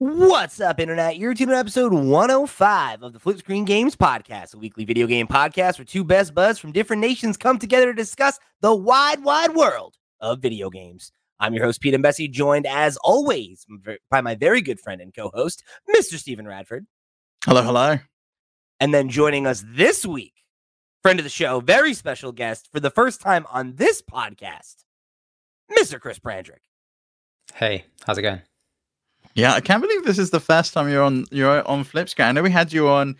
What's up, Internet? You're tuning in episode 105 of the Flip Screen Games Podcast, a weekly video game podcast where two best buds from different nations come together to discuss the wide, wide world of video games. I'm your host, Pete Imbesi, joined as always by my very good friend and co host, Mr. Stephen Radford. Hello, hello. And then joining us this week, friend of the show, very special guest for the first time on this podcast, Mr. Chris Brandrick. Hey, how's it going? Yeah, I can't believe this is the first time you're on you're on Flipscreen. I know we had you on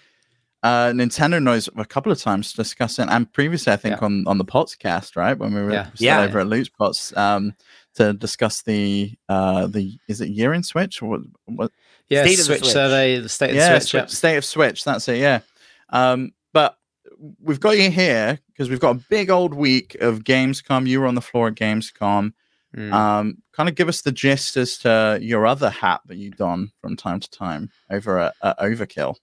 uh, Nintendo Noise a couple of times discussing, and previously I think yeah. on on the podcast, right when we were yeah. still yeah. over at Loot Pots um, to discuss the uh, the is it year in Switch or what? what? Yeah, state Switch, Switch, survey, the state yeah, of Switch, yeah. state of Switch. That's it. Yeah, um, but we've got you here because we've got a big old week of Gamescom. You were on the floor at Gamescom. Mm. Um, kind of give us the gist as to your other hat that you don from time to time over at, at Overkill.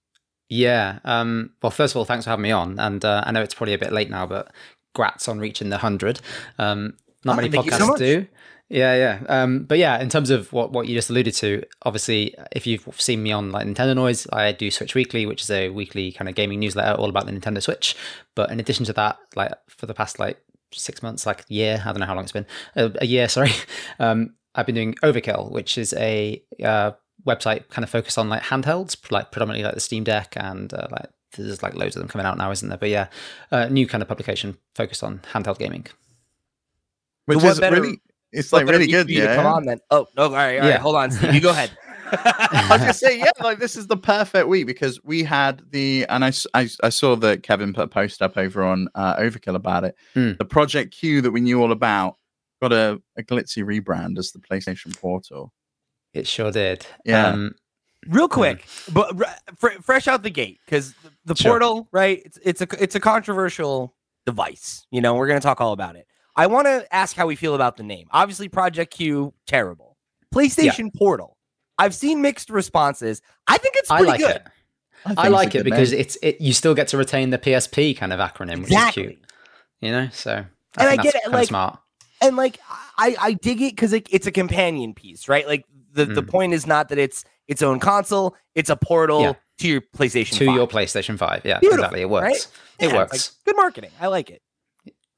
Yeah. Um, well, first of all, thanks for having me on. And uh, I know it's probably a bit late now, but grats on reaching the 100. Um, not oh, many podcasts so do. Yeah, yeah. Um, but yeah, in terms of what, what you just alluded to, obviously, if you've seen me on like Nintendo Noise, I do Switch Weekly, which is a weekly kind of gaming newsletter all about the Nintendo Switch. But in addition to that, like for the past like six months, like a year. I don't know how long it's been. A, a year, sorry. Um, I've been doing Overkill, which is a uh, website kind of focused on like handhelds, like predominantly like the Steam Deck and uh, like there's like loads of them coming out now, isn't there? But yeah, uh, new kind of publication focused on handheld gaming. Which so is better, really, it's like really good. Yeah. Come on then. Oh, no, all right, all right. Yeah. Hold on, Steve. You go ahead. I was just saying, yeah, like this is the perfect week because we had the, and I, I, I saw that Kevin put a post up over on uh, Overkill about it. Mm. The Project Q that we knew all about got a, a glitzy rebrand as the PlayStation Portal. It sure did. Yeah. Um, Real quick, but fr- fresh out the gate, because the sure. portal, right? It's it's a it's a controversial device. You know, we're gonna talk all about it. I want to ask how we feel about the name. Obviously, Project Q, terrible. PlayStation yeah. Portal I've seen mixed responses. I think it's pretty I like good. It. I, I like it because name. it's it. You still get to retain the PSP kind of acronym, which exactly. is cute. You know, so I and I get it, like smart. And like I I dig it because it, it's a companion piece, right? Like the mm. the point is not that it's its own console; it's a portal yeah. to your PlayStation to 5. your PlayStation Five. Yeah, Beautiful, exactly. It works. Right? It yeah, works. Like, good marketing. I like it.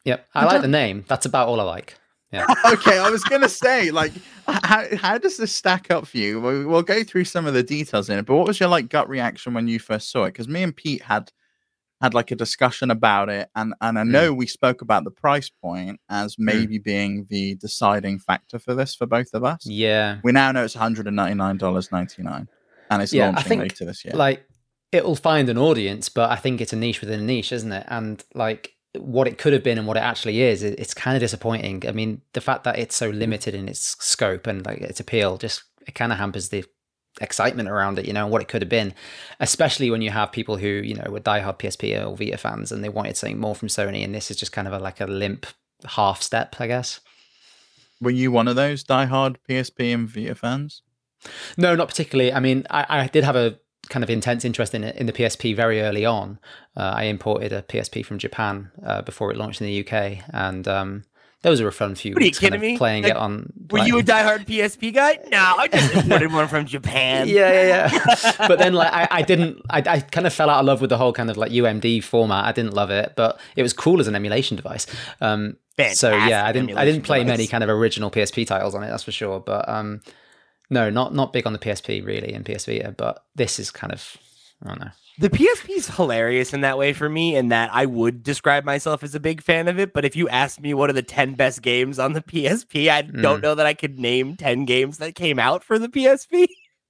Yep, I like the name. That's about all I like. Yeah. okay, I was gonna say, like, how how does this stack up for you? We'll, we'll, go through some of the details in it, but what was your like gut reaction when you first saw it? Because me and Pete had had like a discussion about it, and and I hmm. know mm. we spoke about the price point as hmm. maybe mm. being the deciding factor for this for both of us. Yeah, we now know it's one hundred and ninety nine dollars ninety nine, and it's yeah, launching think, later this year. Like, it'll find an audience, but I think it's a niche within a niche, isn't it? And like what it could have been and what it actually is, it's kind of disappointing. I mean, the fact that it's so limited in its scope and like its appeal just it kind of hampers the excitement around it, you know, and what it could have been, especially when you have people who, you know, were diehard PSP or Vita fans and they wanted something more from Sony. And this is just kind of a, like a limp half step, I guess. Were you one of those diehard PSP and Vita fans? No, not particularly. I mean, I, I did have a kind of intense interest in in the PSP very early on. Uh, I imported a PSP from Japan uh, before it launched in the UK, and um, those were a fun few. What are you kidding me? Playing like, it on. Were you a diehard PSP guy? No, I just imported one from Japan. Yeah, yeah, yeah. but then, like, I, I didn't. I, I kind of fell out of love with the whole kind of like UMD format. I didn't love it, but it was cool as an emulation device. Um, so yeah, I didn't. I didn't play device. many kind of original PSP titles on it. That's for sure. But um, no, not not big on the PSP really and PS Vita, but this is kind of I don't know. The PSP is hilarious in that way for me, in that I would describe myself as a big fan of it. But if you ask me what are the 10 best games on the PSP, I mm. don't know that I could name 10 games that came out for the PSP.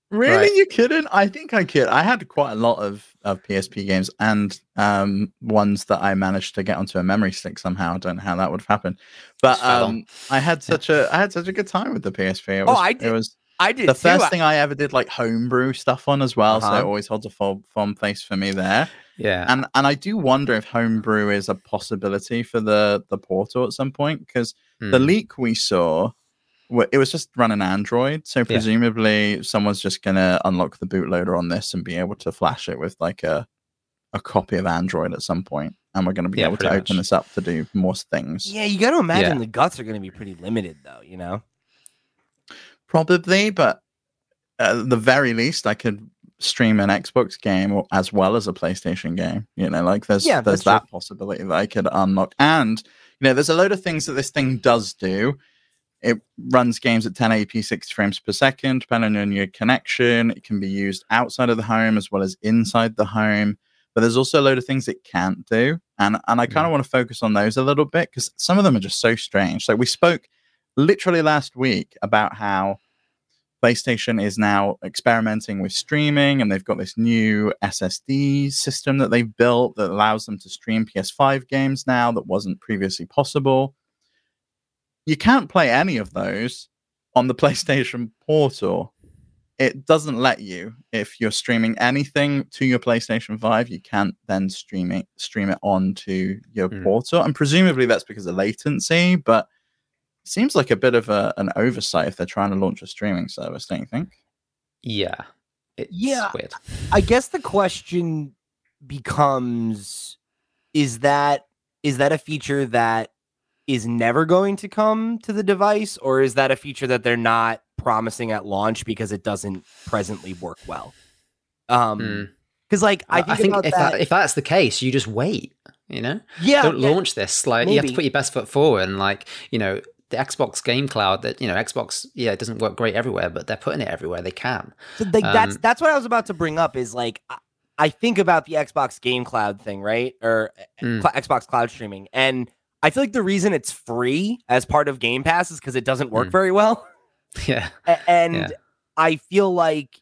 Really? Right. You couldn't? I think I could. I had quite a lot of, of PSP games and um, ones that I managed to get onto a memory stick somehow. I don't know how that would have happened. But um, I had such yeah. a I had such a good time with the PSP. It oh, was, oh, I did. It was I did the too. first thing I ever did like homebrew stuff on as well, uh-huh. so it always holds a fond, fond place for me there. Yeah, and and I do wonder if homebrew is a possibility for the the portal at some point because hmm. the leak we saw, it was just running Android, so presumably yeah. someone's just gonna unlock the bootloader on this and be able to flash it with like a a copy of Android at some point, and we're going to be yeah, able to open this up to do more things. Yeah, you got to imagine yeah. the guts are going to be pretty limited, though. You know. Probably, but at the very least, I could stream an Xbox game as well as a PlayStation game. You know, like there's yeah, there's that true. possibility that I could unlock. And you know, there's a load of things that this thing does do. It runs games at 1080p 60 frames per second, depending on your connection. It can be used outside of the home as well as inside the home. But there's also a load of things it can't do. And and I kind of mm. want to focus on those a little bit because some of them are just so strange. Like we spoke literally last week about how PlayStation is now experimenting with streaming and they've got this new SSD system that they've built that allows them to stream PS5 games now that wasn't previously possible. You can't play any of those on the PlayStation Portal. It doesn't let you if you're streaming anything to your PlayStation 5, you can't then stream it stream it onto your mm. portal. And presumably that's because of latency, but seems like a bit of a, an oversight if they're trying to launch a streaming service, don't you think? Yeah. It's yeah. Weird. I guess the question becomes is that is that a feature that is never going to come to the device or is that a feature that they're not promising at launch because it doesn't presently work well? Um mm. cuz like I think, I think if that, that, if that's the case, you just wait, you know? Yeah. Don't yeah, launch this like maybe. you have to put your best foot forward and like, you know, the Xbox Game Cloud that you know Xbox yeah it doesn't work great everywhere but they're putting it everywhere they can. So they, um, that's that's what I was about to bring up is like I think about the Xbox Game Cloud thing right or mm. cl- Xbox Cloud streaming and I feel like the reason it's free as part of Game Pass is because it doesn't work mm. very well. Yeah, and yeah. I feel like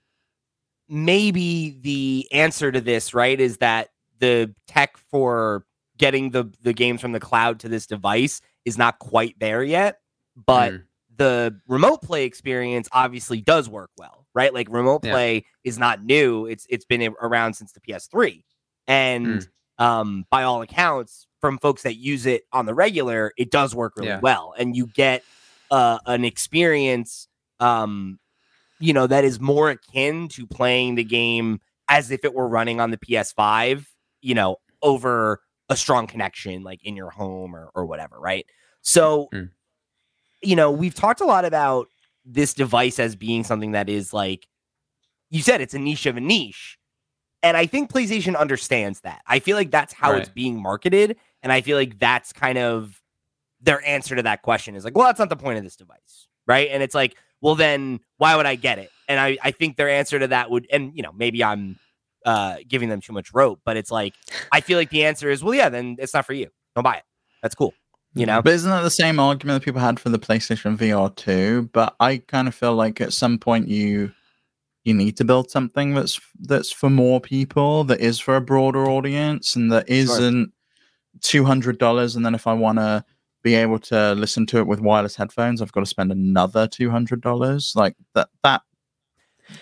maybe the answer to this right is that the tech for getting the the games from the cloud to this device is not quite there yet, but mm. the remote play experience obviously does work well, right? Like remote play yeah. is not new. It's it's been around since the PS3. And mm. um by all accounts from folks that use it on the regular, it does work really yeah. well and you get uh an experience um you know that is more akin to playing the game as if it were running on the PS5, you know, over a strong connection like in your home or, or whatever, right? So, mm. you know, we've talked a lot about this device as being something that is like you said, it's a niche of a niche. And I think PlayStation understands that. I feel like that's how right. it's being marketed. And I feel like that's kind of their answer to that question is like, well, that's not the point of this device. Right. And it's like, well, then why would I get it? And I, I think their answer to that would, and, you know, maybe I'm uh, giving them too much rope. But it's like I feel like the answer is, well, yeah, then it's not for you. Don't buy it. That's cool. You know, but isn't that the same argument that people had for the PlayStation VR too? But I kind of feel like at some point you you need to build something that's that's for more people, that is for a broader audience, and that isn't two hundred dollars. And then if I want to be able to listen to it with wireless headphones, I've got to spend another two hundred dollars. Like that that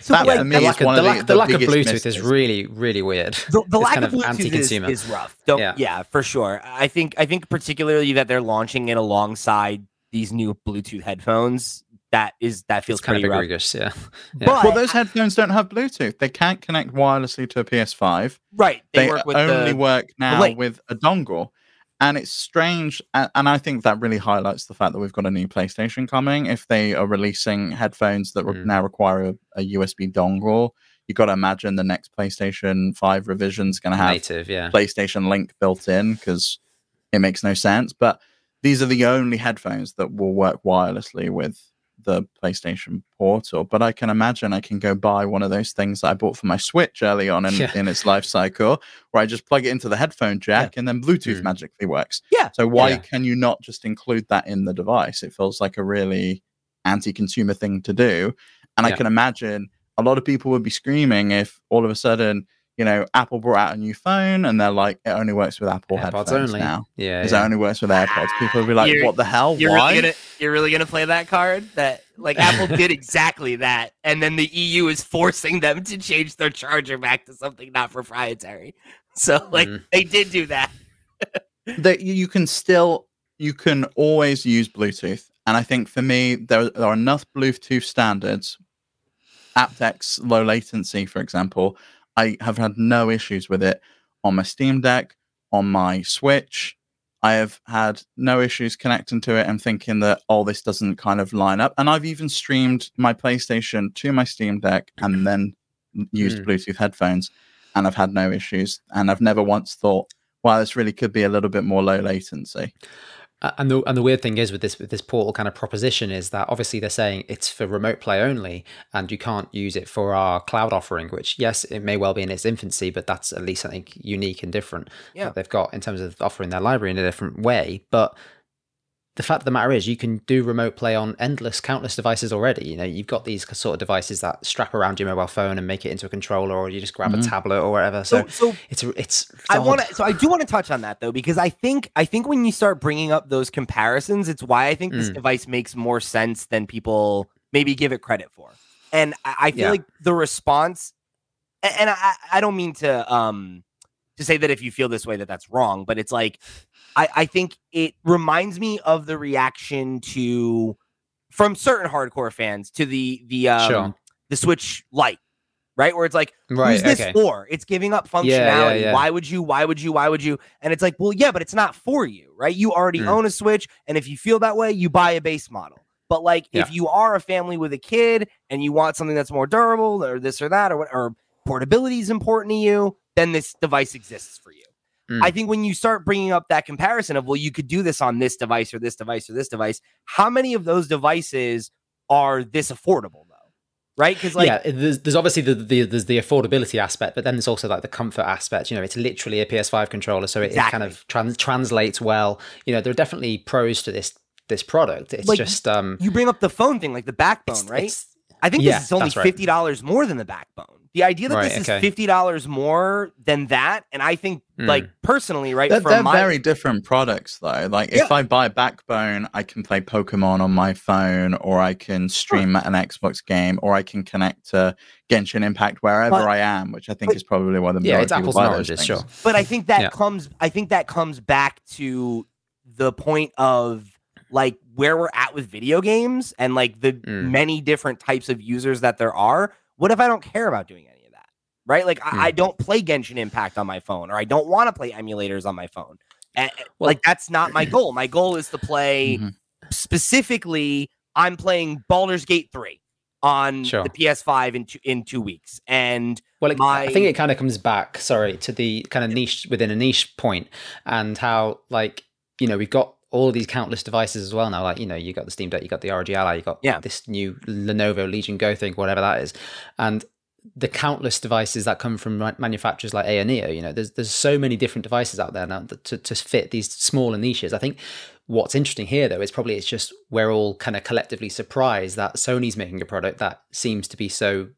so that, like, the, lack of, the, lack, the, the lack of Bluetooth misses. is really, really weird. The, the lack of Bluetooth is, is, rough. Don't, yeah. yeah, for sure. I think I think particularly that they're launching it alongside these new Bluetooth headphones. That is that feels it's kind of egregious, yeah. yeah. But, well, those headphones don't have Bluetooth. They can't connect wirelessly to a PS5. Right. They, they work only work now with a dongle and it's strange and, i think that really highlights the fact that we've got a new playstation coming. If they are releasing headphones that mm. now require a, a, usb dongle you've got to imagine the next playstation 5 revision is going to have native yeah. Playstation link built in because it makes no sense. But these are the only headphones that will work wirelessly with the PlayStation Portal, but I can imagine I can go buy one of those things that I bought for my Switch early on in, yeah. in its life cycle, where I just plug it into the headphone jack yeah. and then Bluetooth mm. magically works. Yeah. So why yeah. can you not just include that in the device? It feels like a really anti-consumer thing to do, and I can imagine a lot of people would be screaming if all of a sudden you know, Apple brought out a new phone and they're like, it only works with Apple AirPods headphones only. now. Yeah. Because yeah. it only works with AirPods. People will be like, you're, what the hell? You're Why? Really gonna, you're really going to play that card? That, like, Apple did exactly that. And then the EU is forcing them to change their charger back to something not proprietary. So, like, mm. they did do that. that you can still, you can always use Bluetooth. And I think for me, there, there are enough Bluetooth standards aptX low latency, for example, I have had no issues with it on my Steam Deck, on my Switch. I have had no issues connecting to it and thinking that oh this doesn't kind of line up. And I've even streamed my PlayStation to my Steam Deck and then used mm. Bluetooth headphones, and I've had no issues. And I've never once thought, wow, this really could be a little bit more low latency. Uh, and the and the weird thing is with this with this portal kind of proposition is that obviously they're saying it's for remote play only, and you can't use it for our cloud offering. Which yes, it may well be in its infancy, but that's at least something unique and different yeah. that they've got in terms of offering their library in a different way. But the fact of the matter is you can do remote play on endless countless devices already you know you've got these sort of devices that strap around your mobile phone and make it into a controller or you just grab mm-hmm. a tablet or whatever so, so, so it's it's, it's i want to so i do want to touch on that though because i think i think when you start bringing up those comparisons it's why i think this mm. device makes more sense than people maybe give it credit for and i, I feel yeah. like the response and I, I don't mean to um to say that if you feel this way that that's wrong but it's like I, I think it reminds me of the reaction to from certain hardcore fans to the the um sure. the Switch Lite, right? Where it's like, right, who's this okay. for? It's giving up functionality. Yeah, yeah, yeah. Why would you? Why would you? Why would you? And it's like, well, yeah, but it's not for you, right? You already mm. own a Switch, and if you feel that way, you buy a base model. But like, if you are a family with a kid and you want something that's more durable, or this or that, or what, or portability is important to you, then this device exists for you. Mm. I think when you start bringing up that comparison of, well, you could do this on this device or this device or this device, how many of those devices are this affordable though? Right? Because like, yeah, there's, there's obviously the, the, there's the affordability aspect, but then there's also like the comfort aspect. You know, it's literally a PS5 controller, so it, exactly. it kind of trans- translates well. You know, there are definitely pros to this this product. It's like, just um, you bring up the phone thing, like the backbone, right? I think yeah, this is only fifty dollars right. more than the backbone. The idea that right, this okay. is fifty dollars more than that, and I think, mm. like personally, right, they're, they're my... very different products, though. Like, yeah. if I buy Backbone, I can play Pokemon on my phone, or I can stream sure. an Xbox game, or I can connect to Genshin Impact wherever but, I am, which I think but, is probably why the yeah, it's apples and oranges, sure. But I think that yeah. comes, I think that comes back to the point of like where we're at with video games and like the mm. many different types of users that there are what if I don't care about doing any of that? Right? Like I, I hmm. don't play Genshin Impact on my phone, or I don't want to play emulators on my phone. And, well, like that's not my goal. My goal is to play mm-hmm. specifically. I'm playing Baldur's Gate three on sure. the PS5 in two, in two weeks, and well, it, my... I think it kind of comes back. Sorry to the kind of niche within a niche point, and how like you know we've got all of these countless devices as well now. Like, you know, you got the Steam Deck, you got the ROG Ally, you got yeah. this new Lenovo Legion Go thing, whatever that is. And the countless devices that come from manufacturers like AYANEO, you know, there's there's so many different devices out there now to, to fit these smaller niches. I think what's interesting here though is probably it's just we're all kind of collectively surprised that Sony's making a product that seems to be so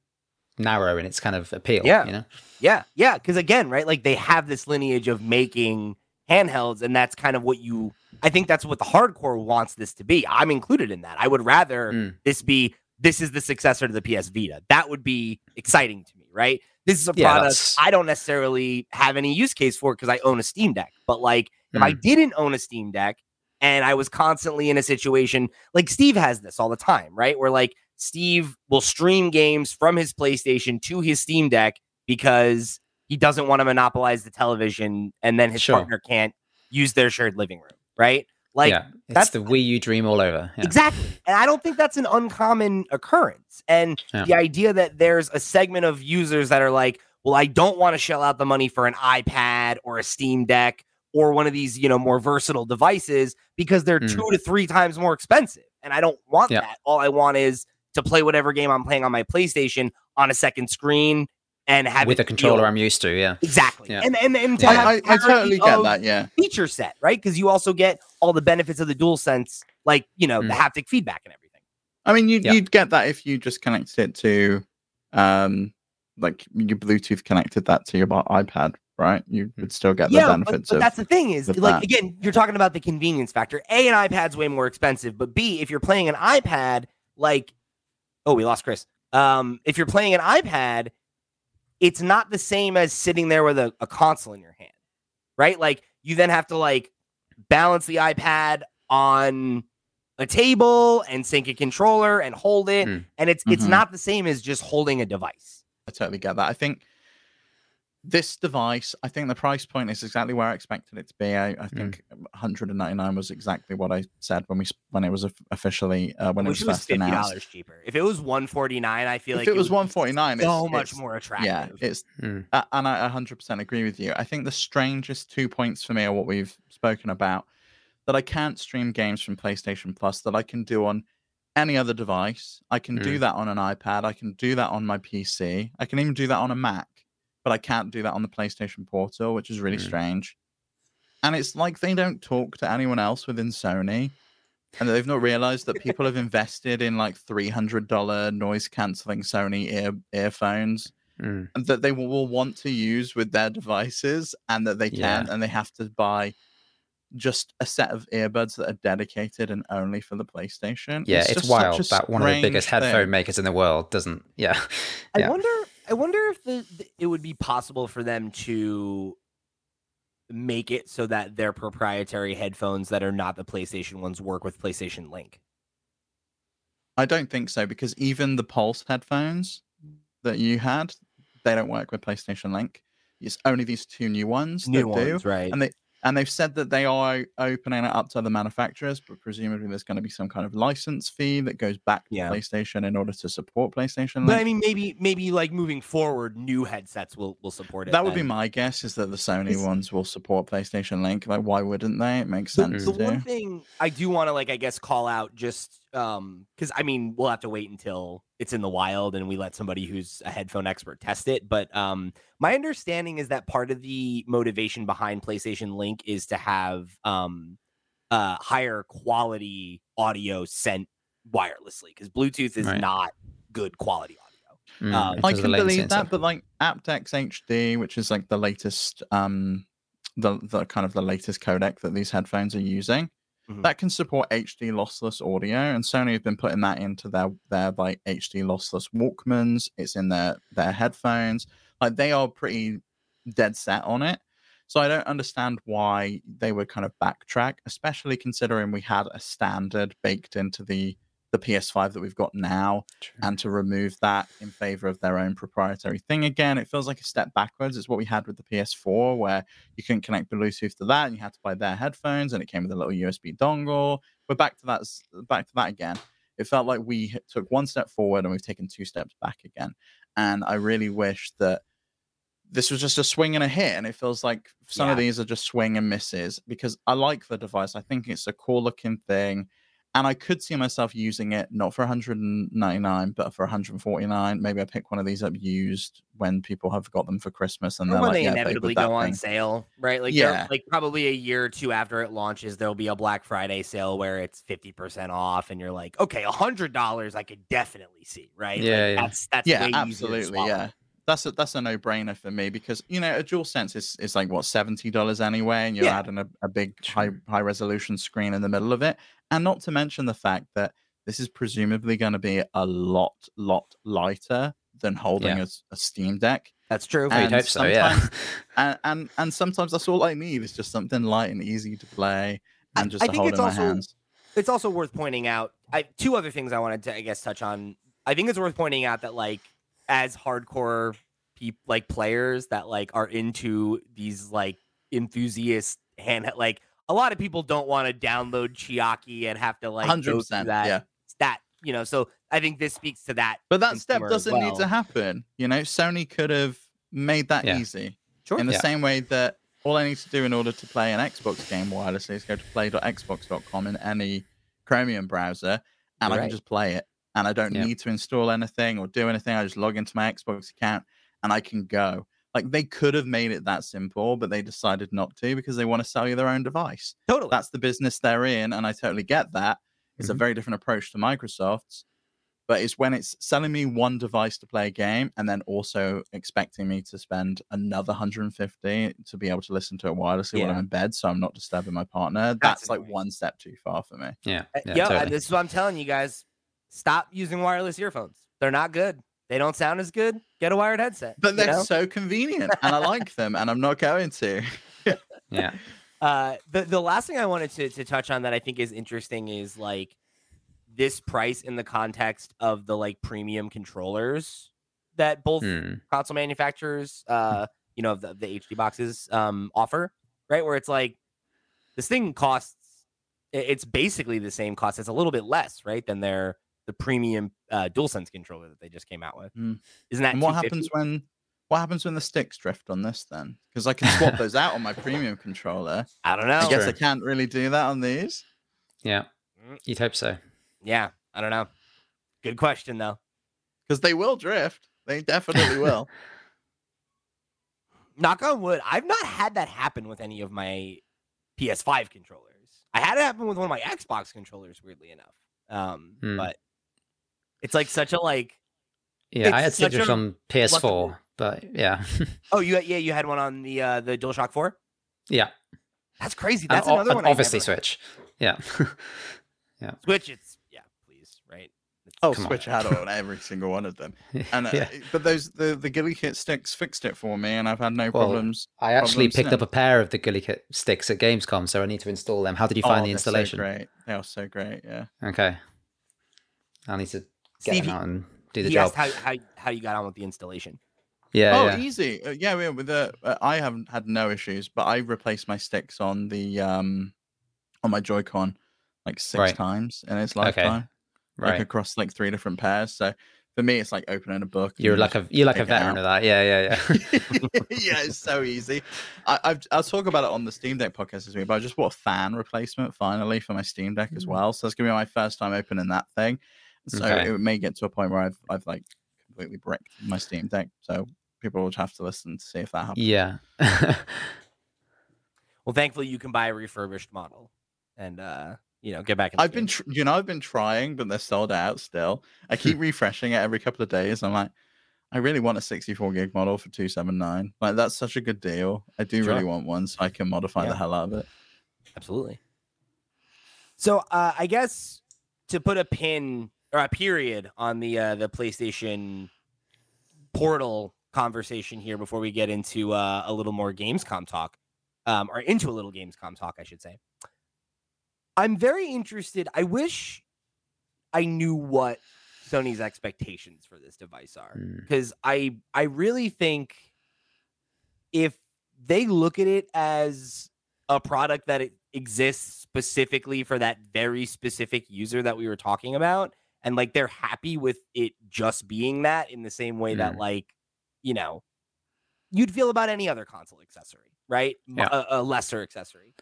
narrow in its kind of appeal. Yeah. You know? Yeah. Yeah. Cause again, right, like they have this lineage of making handhelds, and that's kind of what you I think that's what the hardcore wants this to be. I'm included in that. I would rather mm. this be this is the successor to the PS Vita. That would be exciting to me, right? This is a yeah, product that's... I don't necessarily have any use case for because I own a Steam Deck. But like if I hmm. didn't own a Steam Deck and I was constantly in a situation like Steve has this all the time, right? Where like Steve will stream games from his PlayStation to his Steam Deck because he doesn't want to monopolize the television and then his sure. partner can't use their shared living room right? Like yeah, that's the Wii U dream all over. Yeah. Exactly. And I don't think that's an uncommon occurrence. And yeah. the idea that there's a segment of users that are like, well, I don't want to shell out the money for an iPad or a Steam Deck or one of these, you know, more versatile devices because they're mm. two to three times more expensive. And I don't want that. All I want is to play whatever game I'm playing on my PlayStation on a second screen and have with a controller feel, I'm used to, yeah, exactly. Yeah. And and, and to yeah. I, I, I totally get that, yeah. Feature set, right? Because you also get all the benefits of the dual sense, like you know mm. the haptic feedback and everything. I mean, you, yeah. you'd get that if you just connected it to, um, like you Bluetooth connected that to your iPad, right? You would still get the yeah, benefits. But, but that's the thing is, like that. again, you're talking about the convenience factor. A, an iPad's way more expensive, but B, if you're playing an iPad, like, oh, we lost Chris. Um, if you're playing an iPad it's not the same as sitting there with a, a console in your hand, right? Like you then have to like balance the iPad on a table and sync a controller and hold it. Mm. And it's mm-hmm. it's not the same as just holding a device. I totally get that. I think this device, I think the price point is exactly where I expected it to be. I, I hmm. think mm. 199 was exactly what I said when we when it was officially uh, when it was, it was fifty dollars cheaper. If it was 149, I feel if like it was 149, so it's, much it's, more attractive. Yeah, it's mm. uh, and I 100% agree with you. I think the strangest two points for me are what we've spoken about that I can't stream games from PlayStation Plus that I can do on any other device. I can mm. do that on an iPad. I can do that on my PC. I can even do that on a Mac but I can't do that on the PlayStation Portal, which is really mm. strange. And it's like they don't talk to anyone else within Sony. And they've not realized that people have invested in like $300 noise canceling Sony ear earphones mm. that they will, will, want to use with their devices and that they can't. Yeah. And they have to buy just a set of earbuds that are dedicated and only for the PlayStation. Yeah, it's, it's wild that one of the biggest thing. headphone makers in the world doesn't. Yeah. I wonder I wonder if the, the, it would be possible for them to make it so that their proprietary headphones that are not the PlayStation ones work with PlayStation Link. I don't think so because even the Pulse headphones that you had, they don't work with PlayStation Link. It's only these two new ones new ones, do, right? And they and they've said that they are opening it up to other manufacturers, but presumably there's going to be some kind of license fee that goes back to yeah. PlayStation in order to support PlayStation. But I mean, maybe maybe like moving forward, new headsets will will support it. That would be my guess. Is that the Sony it's... ones will support PlayStation Link? Like, why wouldn't they? It makes sense. The, the one thing I do want to like, I guess, call out just um because I mean, we'll have to wait until it's in the wild and we let somebody who's a headphone expert test it. But um, my understanding is that part of the motivation behind PlayStation Link is to have um, uh, higher quality audio sent wirelessly because Bluetooth is right. not good quality audio. Mm, um, I can believe that, but like aptX HD, which is like the latest, um, the the kind of the latest codec that these headphones are using, Mm-hmm. That can support HD lossless audio, and Sony have been putting that into their their like HD lossless Walkmans. It's in their their headphones. Like they are pretty dead set on it. So I don't understand why they would kind of backtrack, especially considering we had a standard baked into the the PS5 that we've got now True. and to remove that in favor of their own proprietary thing again. It feels like a step backwards. It's what we had with the PS4, where you couldn't connect Bluetooth to that and you had to buy their headphones and it came with a little USB dongle. We're back to that back to that again. It felt like we took one step forward and we've taken two steps back again. And I really wish that this was just a swing and a hit and it feels like some yeah. of these are just swing and misses because i like the device i think it's a cool looking thing and I could see myself using it not for 199 but for 149. Maybe I pick one of these up used when people have got them for Christmas and then when like, they yeah, inevitably go on sale, right? Like yeah, like probably a year or two after it launches, there'll be a Black Friday sale where it's 50% off, and you're like, okay, a hundred dollars I could definitely see, right? Yeah, like, yeah. that's that's yeah, absolutely, yeah that's a that's a no brainer for me because you know a dual sense is, is like what seventy dollars anyway, and you're yeah. adding a, a big high high resolution screen in the middle of it, and not to mention the fact that this is presumably going to be a lot lot lighter than holding yeah. a, a, Steam Deck. That's true. And hope so, yeah. and, and and sometimes that's all I need is just something light and easy to play and just I, to hold in also, my hands. It's also worth pointing out I, two other things I wanted to I guess touch on. I think it's worth pointing out that like as hardcore people like players that like are into these like enthusiast hand like a lot of people don't want to download Chiaki and have to like 100% that yeah. that you know so I think this speaks to that but that step doesn't well. need to happen you know Sony could have made that yeah. easy sure. in the yeah. same way that all I need to do in order to play an Xbox game wirelessly is go to play.xbox.com in any Chromium browser and You're I can just play it and I don't yeah. need to install anything or do anything. I just log into my Xbox account and I can go. Like they could have made it that simple, but they decided not to because they want to sell you their own device. Totally. That's the business they're in. And I totally get that. It's mm-hmm. a very different approach to Microsoft's. But it's when it's selling me one device to play a game and then also expecting me to spend another 150 to be able to listen to it wirelessly yeah. when I'm in bed so I'm not disturbing my partner. That's, That's like one step too far for me. Yeah. Yeah, yeah totally. this is what I'm telling you guys stop using wireless earphones. They're not good. They don't sound as good. Get a wired headset. But they're know? so convenient and I like them and I'm not going to. yeah. Uh, the, the last thing I wanted to, to touch on that I think is interesting is like this price in the context of the like premium controllers that both hmm. console manufacturers uh, you know, the, the HD boxes um, offer, right? Where it's like this thing costs, it's basically the same cost. It's a little bit less, right, than their the premium uh, DualSense controller that they just came out with. Mm. Isn't that? And what happens when? What happens when the sticks drift on this then? Because I can swap those out on my premium controller. I don't know. I guess sure. I can't really do that on these. Yeah, mm. you'd hope so. Yeah, I don't know. Good question though. Because they will drift. They definitely will. Knock on wood. I've not had that happen with any of my PS5 controllers. I had it happen with one of my Xbox controllers, weirdly enough. Um, mm. but it's like such a like. Yeah, I had Citrus on PS4, but yeah. oh, you yeah, you had one on the uh the DualShock Four. Yeah, that's crazy. That's and, another one. Obviously, Switch. Yeah, yeah. Switch. It's yeah, please, right. It's, oh, Switch on. had on every single one of them, and uh, yeah. but those the the GuliKit sticks fixed it for me, and I've had no well, problems. I actually picked since. up a pair of the GuliKit sticks at Gamescom, so I need to install them. How did you find oh, the installation? So great, they are so great. Yeah. Okay. I need to get Steve, them out and do the he job. Asked how, how how you got on with the installation. Yeah. Oh, yeah. easy. Uh, yeah, with the uh, I haven't had no issues, but I replaced my sticks on the um on my Joy-Con like six right. times in its lifetime, okay. right? Like across like three different pairs. So for me, it's like opening a book. You're like a you're like a veteran of that. Yeah, yeah, yeah. yeah, it's so easy. I, I've, I'll talk about it on the Steam Deck podcast this week, but I just bought a fan replacement finally for my Steam Deck as mm. well. So it's gonna be my first time opening that thing. So okay. it may get to a point where I've I've like completely bricked my Steam Deck. So people will have to listen to see if that happens. Yeah. well, thankfully you can buy a refurbished model and uh you know get back. I've game. been tr- you know I've been trying, but they're sold out still. I keep refreshing it every couple of days. I'm like. I really want a 64 gig model for 279. Like that's such a good deal. I do sure. really want one so I can modify yeah. the hell out of it. Absolutely. So uh, I guess to put a pin or a period on the uh, the PlayStation Portal conversation here before we get into uh, a little more Gamescom talk, um, or into a little Gamescom talk, I should say. I'm very interested. I wish I knew what Sony's expectations for this device are because mm. I I really think if they look at it as a product that it exists specifically for that very specific user that we were talking about and like they're happy with it just being that in the same way mm. that like you know you'd feel about any other console accessory right yeah. a, a, lesser accessory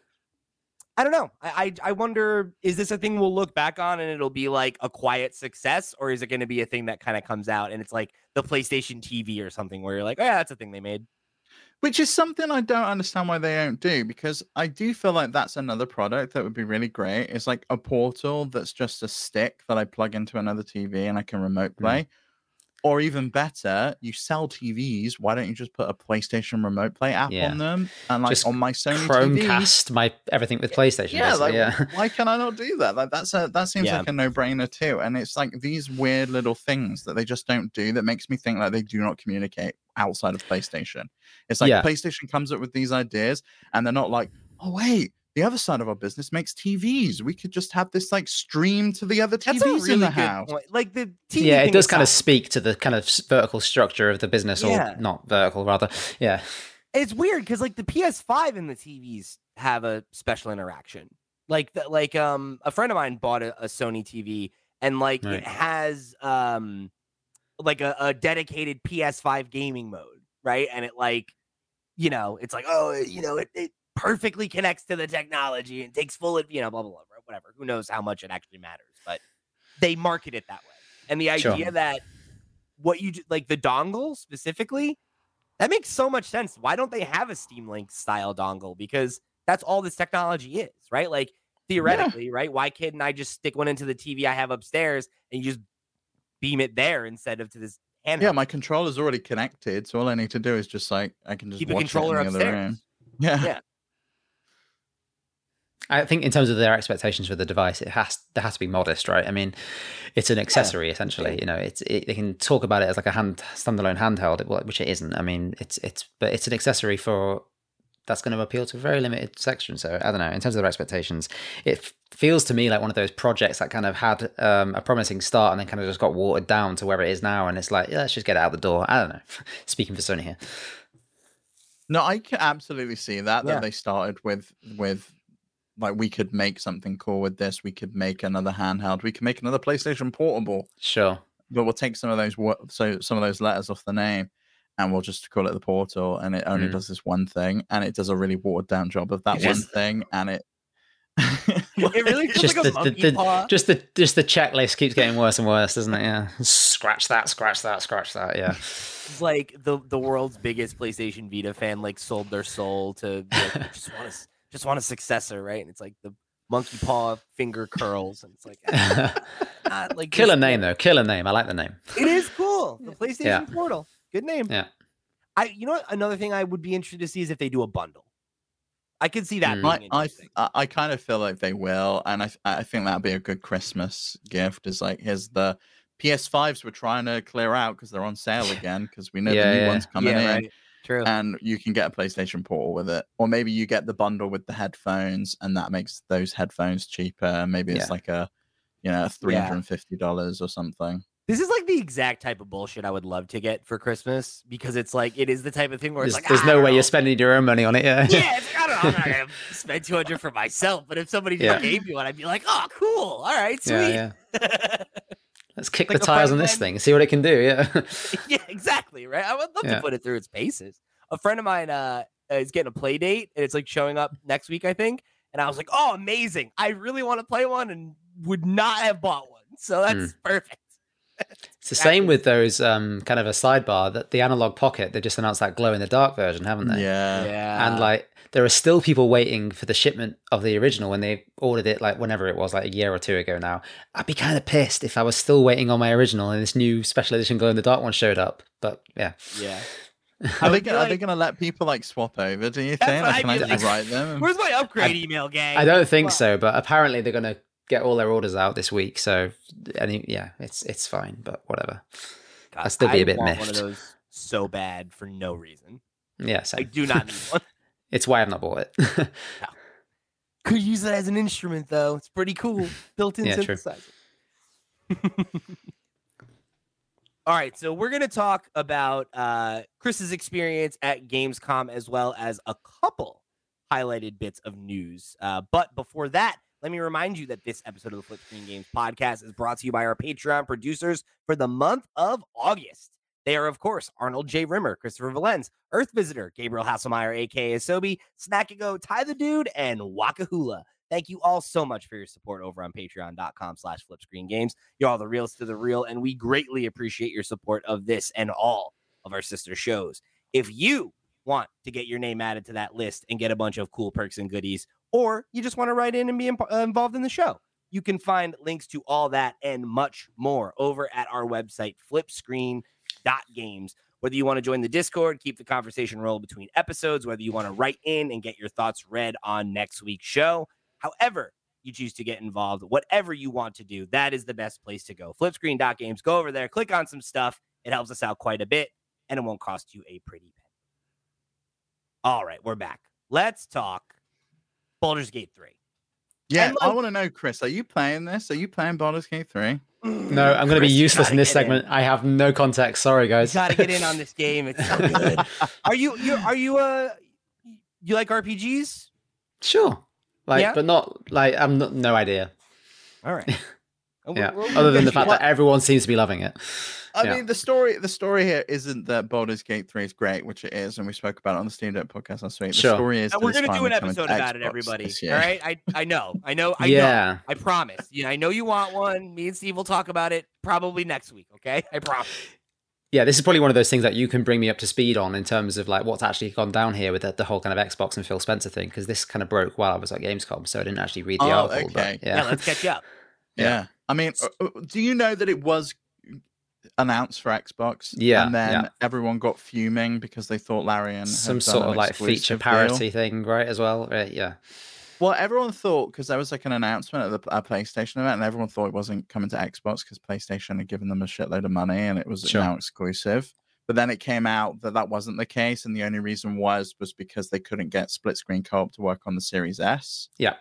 i don't know I, I, I wonder is this a thing we'll look back on and it'll be like a quiet success or is it going to be a thing that kind of comes out and it's like the playstation tv or something where you're like oh yeah that's a thing they made which is something I don't understand why they don't do because I do feel like that's another product that would be really great. It's like a portal that's just a stick that I plug into another TV and I can remote mm. play. Mm. Or even better, you sell TVs. Why don't you just put a PlayStation Remote Play app yeah. on them? And like just on my Sony Chromecast, TV, my everything with PlayStation. Yeah, like, yeah. why can I not do that? Like that's a that seems yeah. like a no brainer too. And it's like these weird little things that they just don't do that makes me think like they do not communicate outside of PlayStation. It's like. PlayStation comes up with these ideas and they're not like, oh wait, the other side of our business makes TVs. We could just have this like stream to the other TVs really in the house. Point. Like the TV yeah, it does kind of speak to the kind of vertical structure of the business, yeah. or not vertical, rather. Yeah, it's weird because like the PS5 and the TVs have a special interaction. Like the, like um a friend of mine bought a, a Sony TV and like right. it has um like a, a dedicated PS5 gaming mode, right? And it like you know, it's like, oh, you know, it, it perfectly connects to the technology and takes full, of you know, blah, blah, blah, whatever. Who knows how much it actually matters, but they market it that way. And the idea sure. that what you like the dongle specifically, that makes so much sense. Why don't they have a Steam Link style dongle? Because that's all this technology is, right? Like theoretically, yeah. right? Why can't I just stick one into the TV I have upstairs and you just beam it there instead of to this handheld? Yeah, my controller's already connected, so all I need to do is just like I can just keep a controller upstairs. Yeah. Yeah. I think in terms of their expectations for the device, it has there has to be modest, right? I mean, it's an accessory yeah. essentially. You know, it's it, they can talk about it as like a hand standalone handheld, which it isn't. I mean, it's it's but it's an accessory for that's going to appeal to a very limited section. So I don't know. In terms of their expectations, it feels to me like one of those projects that kind of had um, a promising start and then kind of just got watered down to where it is now. And it's like, yeah, let's just get it out the door. I don't know. Speaking for Sony here. No, I can absolutely see that. That they started with with like we could make something cool with this. We could make another handheld. We can make another PlayStation Portable. Sure. But we'll take some of those so some of those letters off the name, and we'll just call it the Portal, and it only mm. does this one thing, and it does a really watered down job of that one thing, and it. it really feels just like the, the, the just the just the checklist keeps getting worse and worse, doesn't it? Yeah, scratch that, scratch that, scratch that. Yeah, like the the world's biggest PlayStation Vita fan like sold their soul to like, just want to just want a successor, right? And it's like the monkey paw finger curls, and it's like, ah, like killer name though, killer name. I like the name. It is cool. The PlayStation yeah. Portal, good name. Yeah. I, you know, what? another thing I would be interested to see is if they do a bundle. I can see that. Mm. I, I, I kind of feel like they will, and I, I think that'd be a good Christmas gift. Is like, here's the PS5s we're trying to clear out because they're on sale again because we know yeah, the new yeah. ones coming yeah, in. Right. True. And you can get a PlayStation Portal with it. Or maybe you get the bundle with the headphones and that makes those headphones cheaper. Maybe it's yeah. like a, you know, $350 yeah. or something. This is like the exact type of bullshit I would love to get for Christmas because it's like it is the type of thing where there's, like there's ah, no way know. you're spending your own money on it. Yeah, yeah. I don't know. I'm not gonna spend 200 for myself, but if somebody yeah. gave me one, I'd be like, oh, cool. All right, sweet. Yeah, yeah. Let's kick like the tires on this thing, see what it can do. Yeah. yeah, exactly. Right. I would love yeah. to put it through its paces. A friend of mine uh, is getting a Playdate, and it's like showing up next week, I think. And I was like, oh, amazing! I really want to play one, and would not have bought one. So that's mm. perfect. It's the same with those um, kind of a sidebar that the Analogue Pocket. They just announced that glow in the dark version, haven't they? Yeah, yeah. And like, there are still people waiting for the shipment of the original when they ordered it, like whenever it was, like a year or two ago now. I'd be kind of pissed if I was still waiting on my original and this new special edition glow in the dark one showed up. But yeah, yeah. Are they, gonna, like, are they gonna let people like swap over? Do you think? Like, can I just write them? Where's my upgrade I, email, gang? I don't think so, but apparently they're gonna get all their orders out this week. So, any yeah, it's it's fine, but whatever. God, I'll still be a bit miffed. One of those so bad for no reason. Yeah. I do not need one. It's why bought it. no. Could use it as an instrument though. It's pretty cool. Built-in yeah, synthesizer. All right, so we're going to talk about uh, Chris's experience at Gamescom as well as a couple highlighted bits of news. Uh, but before that, let me remind you that this episode of the Flip Screen Games podcast is brought to you by our Patreon producers for the month of August. They are, of course, Arnold J. Rimmer, Christopher Valens, Earth Visitor, Gabriel Hasselmeyer, aka Sobi, Snackago, Ty the Dude, and Wakahula. Thank you all so much for your support over on patreon.com slash flipscreengames. You're all the reals to the real, and we greatly appreciate your support of this and all of our sister shows. If you want to get your name added to that list and get a bunch of cool perks and goodies, or you just want to write in and be imp- uh, involved in the show, you can find links to all that and much more over at our website, flipscreen.games. Whether you want to join the Discord, keep the conversation roll between episodes, whether you want to write in and get your thoughts read on next week's show, However, you choose to get involved, whatever you want to do, that is the best place to go. Flipscreen.games. Go over there, click on some stuff. It helps us out quite a bit, and it won't cost you a pretty penny. All right, we're back. Let's talk Baldur's Gate 3. Yeah, like, I want to know, Chris, are you playing this? Are you playing Baldur's Gate 3? No, I'm going to be useless in this segment. In. I have no context. Sorry, guys. Got to get in on this game. It's so good. are you you are you uh you like RPGs? Sure. Like, yeah. but not like I'm not no idea. All right. yeah. Other than the fact that everyone seems to be loving it. I yeah. mean, the story the story here isn't that Baldur's Gate 3 is great, which it is, and we spoke about it on the Steam Deck podcast last week. The sure. story is and we're going to do an episode about Xbox it, everybody. All right, I I know, I know, I yeah. know, I promise. Yeah, I know you want one. Me and Steve will talk about it probably next week. Okay, I promise yeah, this is probably one of those things that you can bring me up to speed on in terms of like what's actually gone down here with the, the whole kind of Xbox and Phil Spencer thing because this kind of broke while I was at Gamescom, so I didn't actually read the oh, article. Okay. But, yeah. yeah, let's catch up. Yeah. yeah. I mean, uh, uh, do you know that it was announced for Xbox? Yeah, and then yeah. everyone got fuming because they thought Larian some sort of like feature parity deal. thing, right? As well, right? Yeah. Well, everyone thought because there was like an announcement at the PlayStation event, and everyone thought it wasn't coming to Xbox because PlayStation had given them a shitload of money and it was sure. now exclusive. But then it came out that that wasn't the case, and the only reason was was because they couldn't get split screen co-op to work on the Series S. Yeah,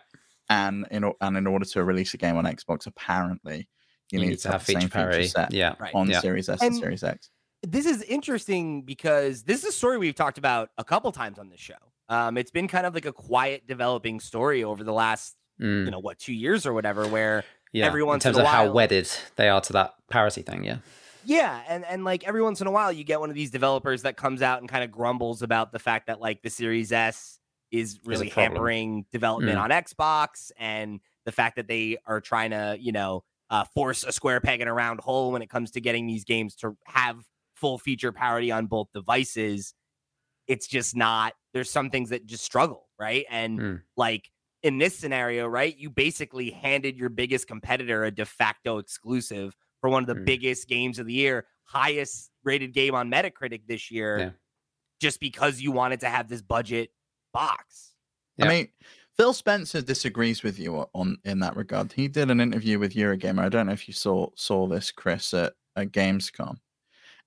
and in and in order to release a game on Xbox, apparently you, you need, need, to have, have feature parity. Set yeah, on yeah. Series S and, and Series X. this is interesting because this is a story we've talked about a couple times on this show. Um, it's been kind of like a quiet developing story over the last, mm. you know, what two years or whatever, where yeah, every once in terms in of while, how wedded they are to that parity thing. Yeah. Yeah, and and like every once in a while, you get one of these developers that comes out and kind of grumbles about the fact that like the Series S is really hampering development mm. on Xbox, and the fact that they are trying to, you know, uh, force a square peg in a round hole when it comes to getting these games to have full feature parity on both devices. It's just not. There's some things that just struggle, right? And mm. like in this scenario, right, you basically handed your biggest competitor a de facto exclusive for one of the mm. biggest games of the year, highest rated game on Metacritic this year, yeah. just because you wanted to have this budget box. Yeah. I mean, Phil Spencer disagrees with you on in that regard. He did an interview with Eurogamer. I don't know if you saw saw this, Chris, at, at Gamescom.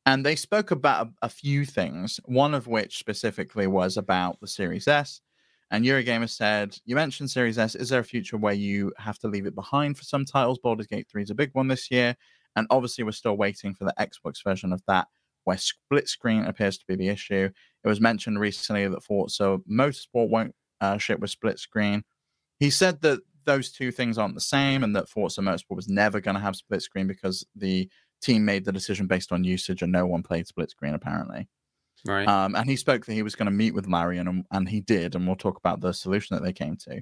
And they spoke about a, a few things, one of which specifically was about the Series S. And Eurogamer said, You mentioned Series S. Is there a future where you have to leave it behind for some titles? Baldur's Gate 3 is a big one this year. And obviously, we're still waiting for the Xbox version of that, where split screen appears to be the issue. It was mentioned recently that Forza Motorsport won't uh, ship with split screen. He said that those two things aren't the same and that Forza Motorsport was never going to have split screen because the team made the decision based on usage and no one played split screen apparently. Right. Um, and he spoke that he was going to meet with Larian and, and he did. And we'll talk about the solution that they came to.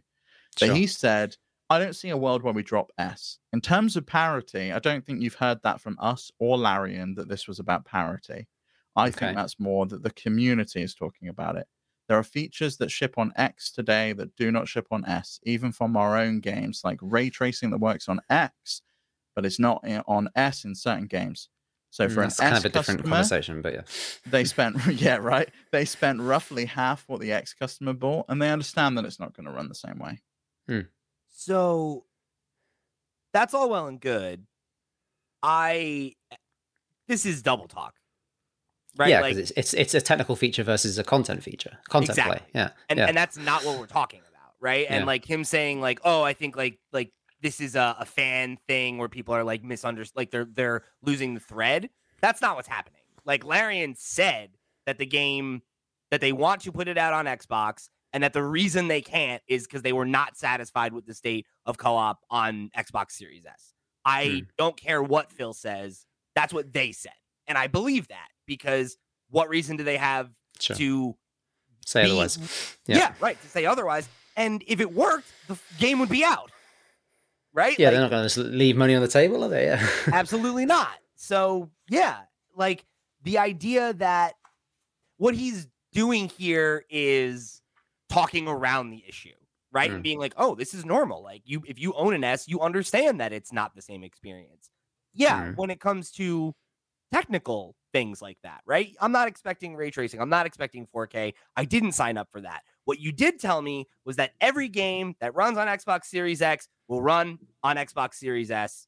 Sure. He said I don't see a world where we drop S. In terms of parity, I don't think you've heard that from us or Larian that this was about parity. I okay. think that's more that the community is talking about it. There are features that ship on X today that do not ship on S, even from our own games, like ray tracing that works on X, but it's not eh, on S in certain games. So for mm, that's an kind S of a different customer, conversation, but yeah, they spent yeah right. They spent roughly half what the X customer bought, and they understand that it's not going to run the same way. Hmm. So that's all well and good. I eh, this is double talk. Right? Yeah, because like, it's, it's it's a technical feature versus a content feature. Content exactly. play. Yeah. And yeah. and that's not what we're talking about, right? And yeah. like him saying like, "Oh, I think like like this is a, a fan thing where people are like misunderstood like they're they're losing the thread." That's not what's happening. Like Larian said that the game that they want to put it out on Xbox and that the reason they can't is because they were not satisfied with the state of co-op on Xbox Series S. I hmm. don't care what Phil says. That's what they said. And I believe that because what reason do they have sure. to say be, otherwise? Yeah. yeah. right. To say otherwise. And if it worked, the game would be out. Right? Yeah, like, they're not going to leave money on the table, are they? Yeah. absolutely not. So, yeah, like the idea that what he's doing here is talking around the issue, right? Mm. And being like, oh, this is normal. Like you, if you own an S, you understand that it's not the same experience. Yeah, mm. when it comes to technical things like that, right? I'm not expecting ray tracing. I'm not expecting 4K. I didn't sign up for that. What you did tell me was that every game that runs on Xbox Series X will run on Xbox Series S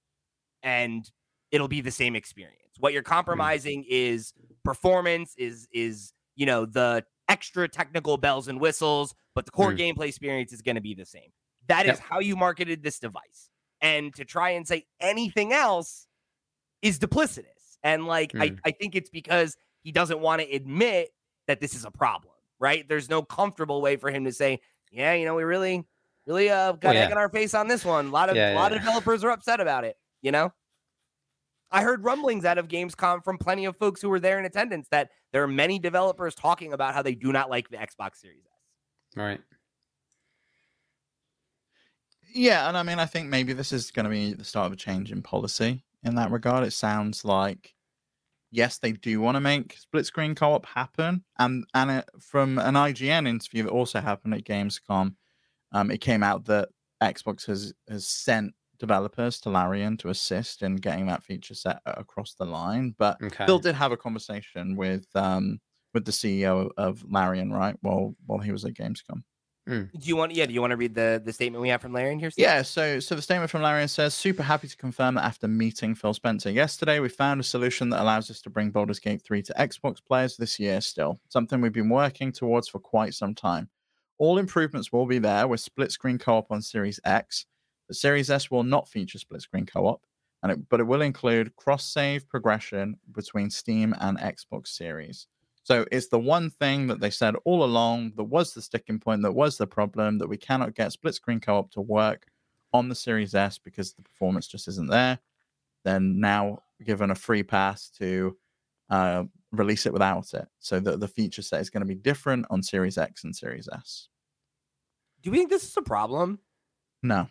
and it'll be the same experience. What you're compromising is performance is is you know the extra technical bells and whistles, but the core mm. gameplay experience is going to be the same. That yep. is how you marketed this device. And to try and say anything else is duplicitous. And like, mm. I, I think it's because he doesn't want to admit that this is a problem, right? There's no comfortable way for him to say, yeah, you know, we really, really uh, got well, yeah. egg in our face on this one. A lot of, yeah, a lot yeah. of developers are upset about it, you know? I heard rumblings out of Gamescom from plenty of folks who were there in attendance that there are many developers talking about how they do not like the Xbox Series S. Right. Yeah, and I mean, I think maybe this is going to be the start of a change in policy in that regard. It sounds like yes, they do want to make split screen co-op happen, and and it, from an IGN interview that also happened at Gamescom, um, it came out that Xbox has has sent developers to Larian to assist in getting that feature set across the line. But okay. Phil did have a conversation with um, with the CEO of Larian, right? While while he was at Gamescom. Mm. Do you want? Yeah. Do you want to read the the statement we have from Larian here? Steve? Yeah. So so the statement from Larian says, "Super happy to confirm that after meeting Phil Spencer yesterday, we found a solution that allows us to bring Baldur's Gate 3 to Xbox players this year. Still something we've been working towards for quite some time." All improvements will be there with split screen co op on Series X, the Series S will not feature split screen co op, and it, but it will include cross save progression between Steam and Xbox Series. So it's the one thing that they said all along that was the sticking point, that was the problem, that we cannot get split screen co op to work on the Series S because the performance just isn't there. Then now given a free pass to uh, release it without it. So that the feature set is going to be different on Series X and Series S. Do we think this is a problem? No.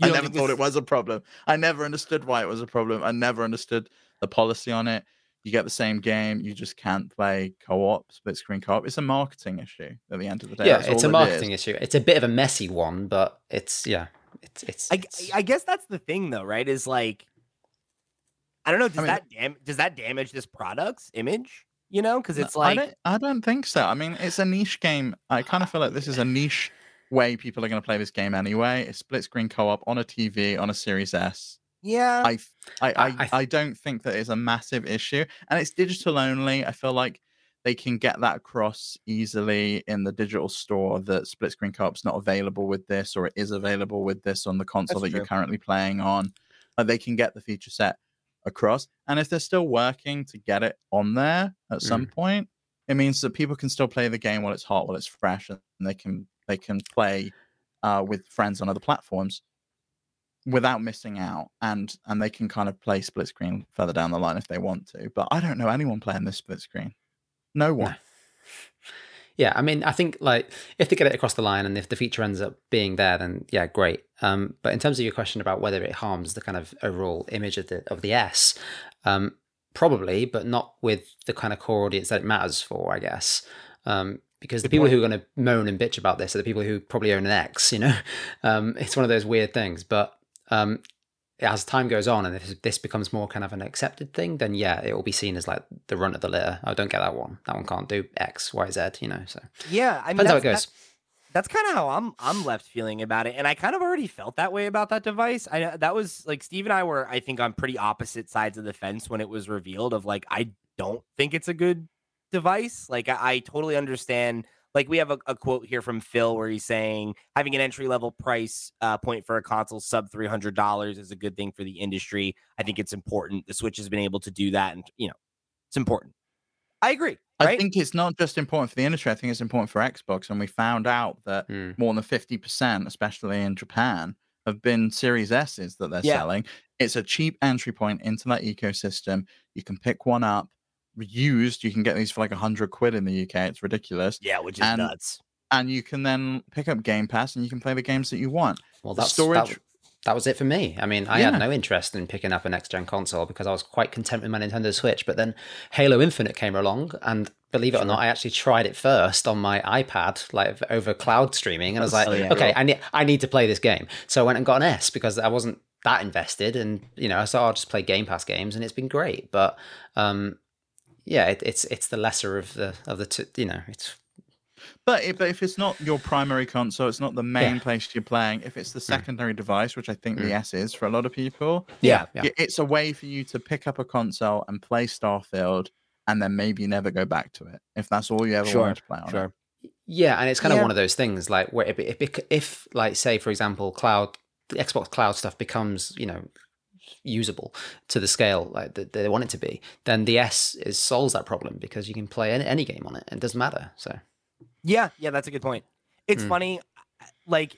I never thought this... it was a problem. I never understood why it was a problem. I never understood the policy on it. You get the same game, you just can't play co-op, split screen co-op. It's a marketing issue at the end of the day. Yeah, that's it's a marketing it issue. It's a bit of a messy one, but it's yeah, it's it's. I, it's... I guess that's the thing, though, right? Is like, I don't know. Does I mean, that dam- does that damage this product's image? You know, because it's like I don't, I don't think so. I mean, it's a niche game. I kind of feel like this is a niche way people are going to play this game anyway. It's split screen co-op on a TV on a Series S. Yeah, I I I, I, I don't think that is a massive issue, and it's digital only. I feel like they can get that across easily in the digital store that split screen co-op's not available with this, or it is available with this on the console That's that true. you're currently playing on. Like they can get the feature set across, and if they're still working to get it on there at mm. some point, it means that people can still play the game while it's hot, while it's fresh, and they can they can play uh, with friends on other platforms without missing out and and they can kind of play split screen further down the line if they want to but i don't know anyone playing this split screen. No one. Yeah i mean i think like if they get it across the line and if the feature ends up being there then yeah great. Um, but in terms of your question about whether it harms the kind of overall image of the of the s um, probably but not with the kind of core audience that it matters for i guess. Um, because the people who are going to moan and bitch about this are the people who probably own an X. You know, um, it's one of those weird things. But um, as time goes on, and if this becomes more kind of an accepted thing, then yeah, it will be seen as like the run of the litter. I oh, don't get that one. That one can't do X, Y, Z. You know, so yeah, I mean, depends how it goes. That, that's kind of how I'm I'm left feeling about it, and I kind of already felt that way about that device. I that was like Steve and I were, I think, on pretty opposite sides of the fence when it was revealed. Of like, I don't think it's a good device. Like I, I totally understand. Like we have a, a, quote here from Phil where he's saying having an entry level price uh, point for a console sub three hundred dollars is a good thing for the industry. I think it's important. The Switch has been able to do that, and you know, it's important. I agree. Right? I think it's not just important for the industry. I think it's important for Xbox, and we found out that mm. more than fifty percent, especially in Japan, have been Series S's that they're yeah. selling. It's a cheap entry point into that ecosystem. You can pick one up used. You can get these for like a hundred quid in the UK. It's ridiculous. Yeah, which is and, nuts. And you can then pick up Game Pass and you can play the games that you want. Well, that's storage. That, that was it for me. I mean, I yeah. had no interest in picking up a next gen console because I was quite content with my Nintendo Switch. But then Halo Infinite came along, and believe it or not, I actually tried it first on my iPad, like over cloud streaming, and I was like, oh, yeah, okay, I need I need to play this game. So I went and got an S because I wasn't that invested, and you know, so I'll just play Game Pass games, and it's been great. But um, yeah, it, it's it's the lesser of the of the two, you know it's. But if, but if it's not your primary console, it's not the main yeah. place you're playing. If it's the mm. secondary mm. device, which I think mm. the S is for a lot of people, yeah, yeah, it's a way for you to pick up a console and play Starfield, and then maybe never go back to it if that's all you ever sure. wanted to play on. Sure. It. Yeah, and it's kind yeah. of one of those things like where if, if, if like say for example, cloud the Xbox Cloud stuff becomes you know usable to the scale like that they want it to be, then the S is solves that problem because you can play any, any game on it and it doesn't matter. So, yeah, yeah, that's a good point. It's mm. funny, like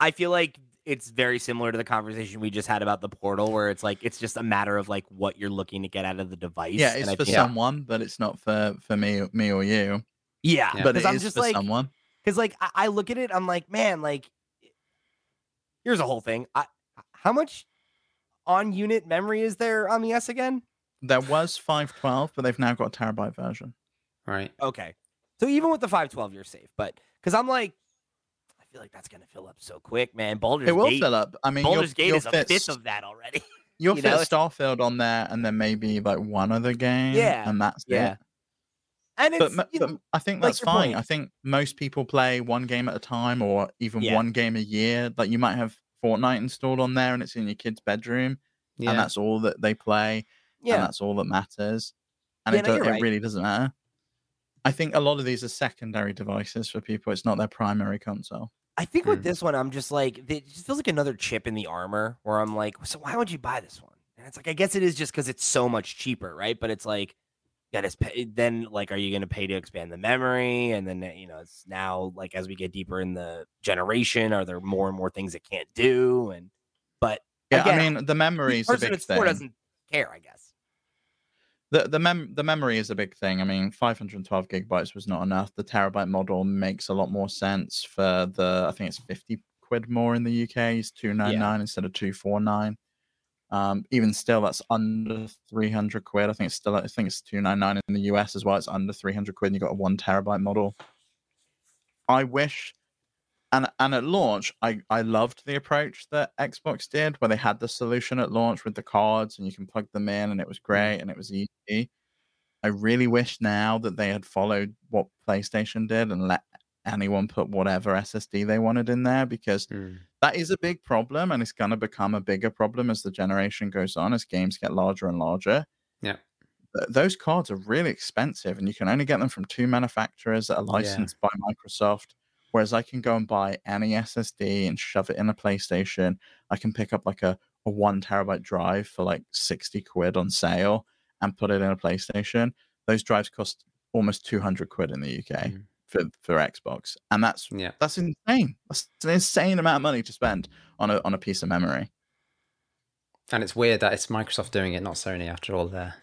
I feel like it's very similar to the conversation we just had about the portal, where it's like it's just a matter of like what you're looking to get out of the device. Yeah, it's and for someone, but it's not for for me, me or you. Yeah, yeah. but it I'm is just for like, someone. Because like I, I look at it, I'm like, man, like here's a whole thing. I how much on unit memory is there on the S again? There was 512, but they've now got a terabyte version. Right. Okay. So even with the 512, you're safe. But because I'm like, I feel like that's gonna fill up so quick, man. Baldur's it will Gate, fill up. I mean, Baldur's Gate is a fifth of that already. You'll you fit know? Starfield on there, and then maybe like one other game. Yeah, and that's yeah. It. And but, but know, I think that's like fine. Point. I think most people play one game at a time, or even yeah. one game a year. Like you might have Fortnite installed on there, and it's in your kid's bedroom yeah. and that's all that they play, yeah. and that's all that matters. And yeah, it, no, do- right. it really doesn't matter. I think a lot of these are secondary devices for people. It's not their primary console. I think with mm. this one, I'm just like it just feels like another chip in the armor where I'm like, so why would you buy this one? And it's like I guess it is just because it's so much cheaper, right? But it's like that is pay, then like are you going to pay to expand the memory? And then you know it's now like as we get deeper in the generation are there more and more things it can't do? And but yeah again, i mean the memory is a big thing. doesn't care i guess. The the mem the memory is a big thing. I mean 512 gigabytes was not enough. The terabyte model makes a lot more sense for the i think it's 50 quid more in the uk it's 299 yeah. instead of 249 um, even still, that's under 300 quid. I think it's still, I think it's 299 in the US as well. It's under 300 quid. And you got a one terabyte model. I wish, and and at launch, I I loved the approach that Xbox did, where they had the solution at launch with the cards, and you can plug them in, and it was mm. great, and it was easy. I really wish now that they had followed what PlayStation did and let anyone put whatever SSD they wanted in there because mm. That is a big problem and it's going to become a bigger problem as the generation goes on, as games get larger and larger. Yeah. Th- those cards are really expensive and you can only get them from two manufacturers that are licensed yeah. by Microsoft. Whereas I can go and buy any SSD and shove it in a PlayStation. I can pick up like a, a one terabyte drive for like 60 quid on sale and put it in a PlayStation. Those drives cost almost 200 quid in the UK. Mm for for Xbox, and that's yeah. that's insane. That's an insane amount of money to spend on a on a piece of memory. And it's weird that it's Microsoft doing it, not Sony, after all their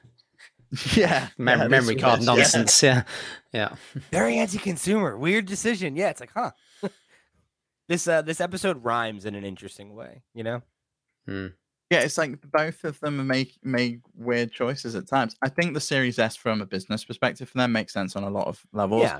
yeah, mem- yeah memory card weird. nonsense. Yeah, yeah. Very anti-consumer. Weird decision. Yeah, it's like, huh. this uh this episode rhymes in an interesting way. You know. Hmm. Yeah, it's like both of them make make weird choices at times. I think the Series S, from a business perspective, for them makes sense on a lot of levels. Yeah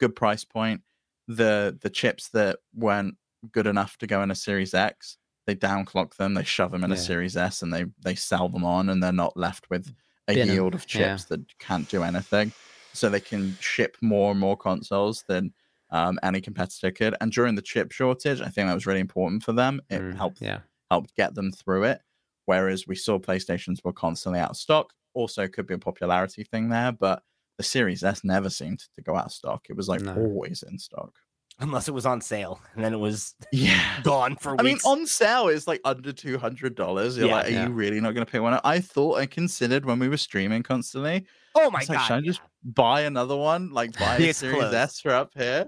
good price point. The the chips that weren't good enough to go in a Series X, they downclock them, they shove them in yeah. a Series S, and they they sell them on, and they're not left with a Bin yield of chips yeah. that can't do anything. So they can ship more and more consoles than um, any competitor could. And during the chip shortage, I think that was really important for them. It mm, helped yeah. helped get them through it. Whereas we saw PlayStations were constantly out of stock. Also, could be a popularity thing there, but the Series S never seemed to go out of stock. It was like no. always in stock. Unless it was on sale, and then it was yeah gone for. Weeks. I mean, on sale is like under two hundred dollars. You're yeah, like, are yeah. you really not going to pay one? I thought I considered when we were streaming constantly. Oh my god! Like, should I just buy another one? Like buy a Series close. S for up here?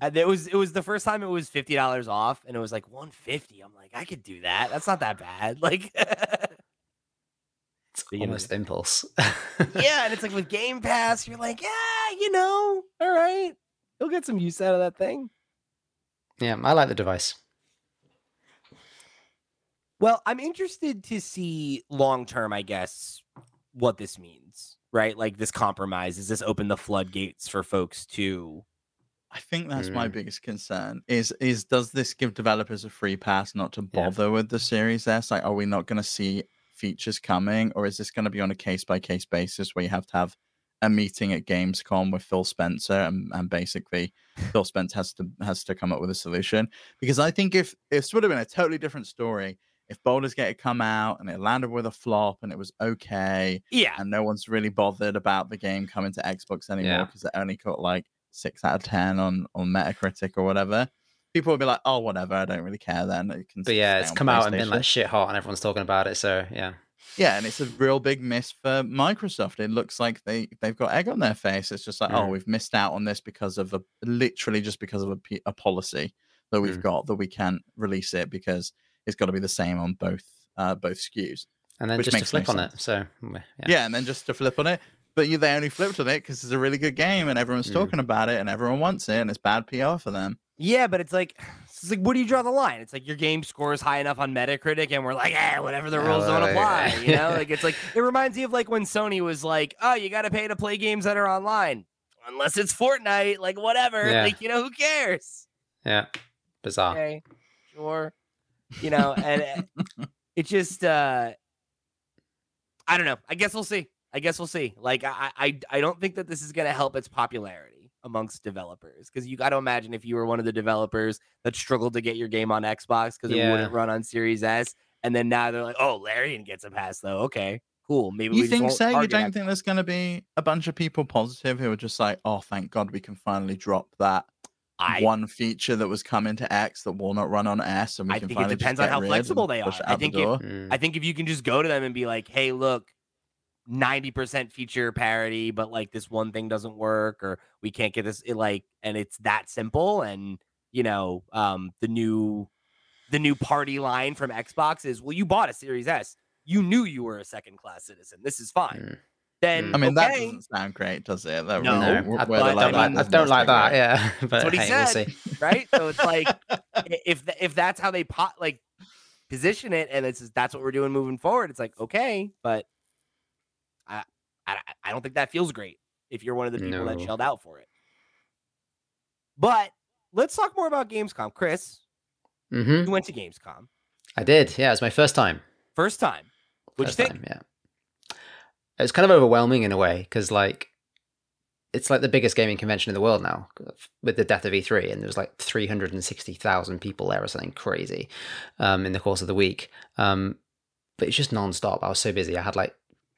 And it was it was the first time it was fifty dollars off, and it was like one fifty. I'm like, I could do that. That's not that bad. Like. It's almost impulse. yeah, and it's like with Game Pass, you're like, yeah, you know, all right, you'll get some use out of that thing. Yeah, I like the device. Well, I'm interested to see long term, I guess, what this means, right? Like this compromise. Does this open the floodgates for folks to I think that's mm. my biggest concern. Is is does this give developers a free pass not to bother yeah. with the Series S? Like, are we not going to see features coming, or is this going to be on a case by case basis where you have to have a meeting at Gamescom with Phil Spencer and, and basically Phil Spencer has to has to come up with a solution? Because I think if, if this would have been a totally different story, if Baldur's Gate had come out and it landed with a flop and it was okay, yeah, and no one's really bothered about the game coming to Xbox anymore because yeah. it only got like six out of ten on on Metacritic or whatever people will be like, "Oh, whatever, I don't really care." Then can. But yeah, it's come out and been like shit hot, and everyone's talking about it. So yeah. Yeah, and it's a real big miss for Microsoft. It looks like they they've got egg on their face. It's just like, mm. oh, we've missed out on this because of a literally just because of a, a policy that we've mm. got that we can't release it because it's got to be the same on both uh, both SKUs. And then just to flip no on sense. it. So yeah. yeah, and then just to flip on it. But you, they only flipped on it because it's a really good game and everyone's mm. talking about it and everyone wants it and it's bad PR for them. Yeah, but it's like it's like, what do you draw the line? It's like your game scores high enough on Metacritic, and we're like, eh, whatever the rules don't apply. You know, like it's like it reminds me of like when Sony was like, oh, you got to pay to play games that are online, unless it's Fortnite, like whatever. Yeah. Like you know, who cares? Yeah, bizarre. Okay, sure. You know, and it, it just, uh I don't know. I guess we'll see. I guess we'll see. Like, I, I, I don't think that this is going to help its popularity amongst developers because you got to imagine if you were one of the developers that struggled to get your game on Xbox because yeah. it wouldn't run on Series S, and then now they're like, "Oh, Larian gets a pass though." Okay, cool. Maybe you think so? You don't Xbox. think there's going to be a bunch of people positive who are just like, "Oh, thank God we can finally drop that." I, one feature that was coming to X that will not run on S, and we I can think it depends on how flexible they are. I think if, mm. I think if you can just go to them and be like, "Hey, look, ninety percent feature parity, but like this one thing doesn't work, or we can't get this," it, like, and it's that simple. And you know, um, the new the new party line from Xbox is, "Well, you bought a Series S, you knew you were a second class citizen. This is fine." Mm then I mean okay. that doesn't sound great, does it? That no, I, don't like, I don't like that. Yeah, but That's what he hey, said, we'll right? So it's like if if that's how they pot like position it, and it's that's what we're doing moving forward. It's like okay, but I I, I don't think that feels great if you're one of the people no. that shelled out for it. But let's talk more about Gamescom, Chris. Mm-hmm. You went to Gamescom. I did. Yeah, it was my first time. First time. What'd you think? Time, yeah it's kind of overwhelming in a way because like it's like the biggest gaming convention in the world now with the death of E3 and there was like 360,000 people there or something crazy um, in the course of the week. Um, but it's just non-stop. I was so busy. I had like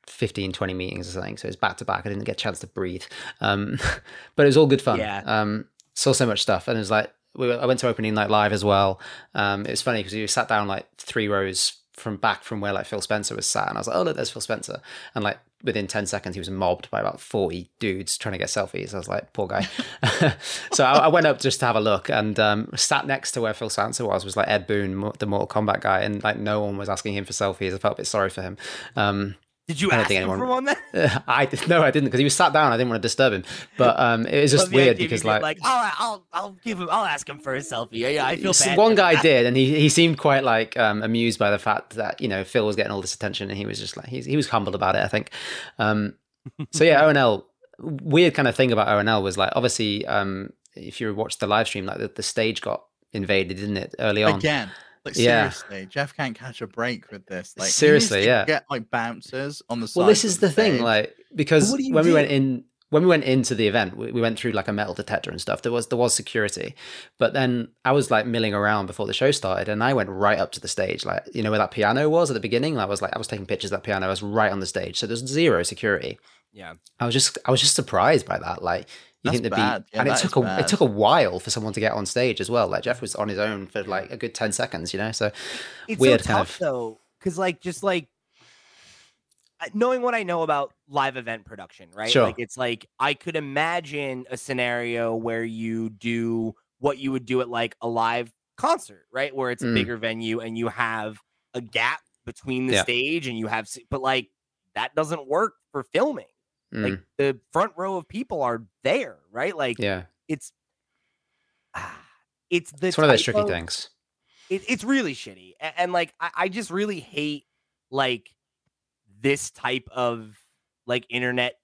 15, 20 meetings or something. So it's back to back. I didn't get a chance to breathe. Um, but it was all good fun. Yeah. Um, saw so much stuff and it was like, we, I went to opening night live as well. Um, it was funny because you sat down like three rows from back from where like Phil Spencer was sat, and I was like, "Oh look, there's Phil Spencer," and like within 10 seconds he was mobbed by about 40 dudes trying to get selfies i was like poor guy so I, I, went up just to have a look and um, sat next to where phil spencer was was like ed boon the mortal kombat guy and like no one was asking him for selfies i felt a bit sorry for him um, did you ask him anyone, for one then? I no, I didn't because he was sat down. I didn't want to disturb him, but um, it was just weird because like, like, oh, I'll, I'll give him, I'll ask him for a selfie. Yeah, yeah, I feel bad. One guy did, and he, he seemed quite like um, amused by the fact that you know Phil was getting all this attention, and he was just like he, he was humbled about it. I think. Um, so yeah, ONL. Weird kind of thing about ONL was like obviously um, if you watched the live stream, like the, the stage got invaded, didn't it, early on? Again. Like yeah. seriously, Jeff can't catch a break with this. Like seriously, yeah. Get like bouncers on the side. Well, this is the, the thing, like because when do? we went in, when we went into the event, we, we, went through like a metal detector and stuff. There was there was security, but then I was like milling around before the show started, and I went right up to the stage, like you know where that piano was at the beginning. I was like, I was taking pictures of that piano. I was right on the stage, so there's zero security. Yeah, I was just I was just surprised by that. Like you That's think the beat, yeah, and it took a bad. it took a while for someone to get on stage as well. Like Jeff was on his own for like a good ten seconds, you know. So it's weird so kind tough, of though, because like just like knowing what I know about live event production, right? Sure. Like it's like I could imagine a scenario where you do what you would do at like a live concert, right? Where it's a mm. bigger venue and you have a gap between the yeah. stage and you have, but like that doesn't work for filming. Mm. Like the front row of people are there, right? Like yeah, it's it's the it's one of those tricky of, things. It, it's really shitty, and, and like I, I just really hate like this type of like internet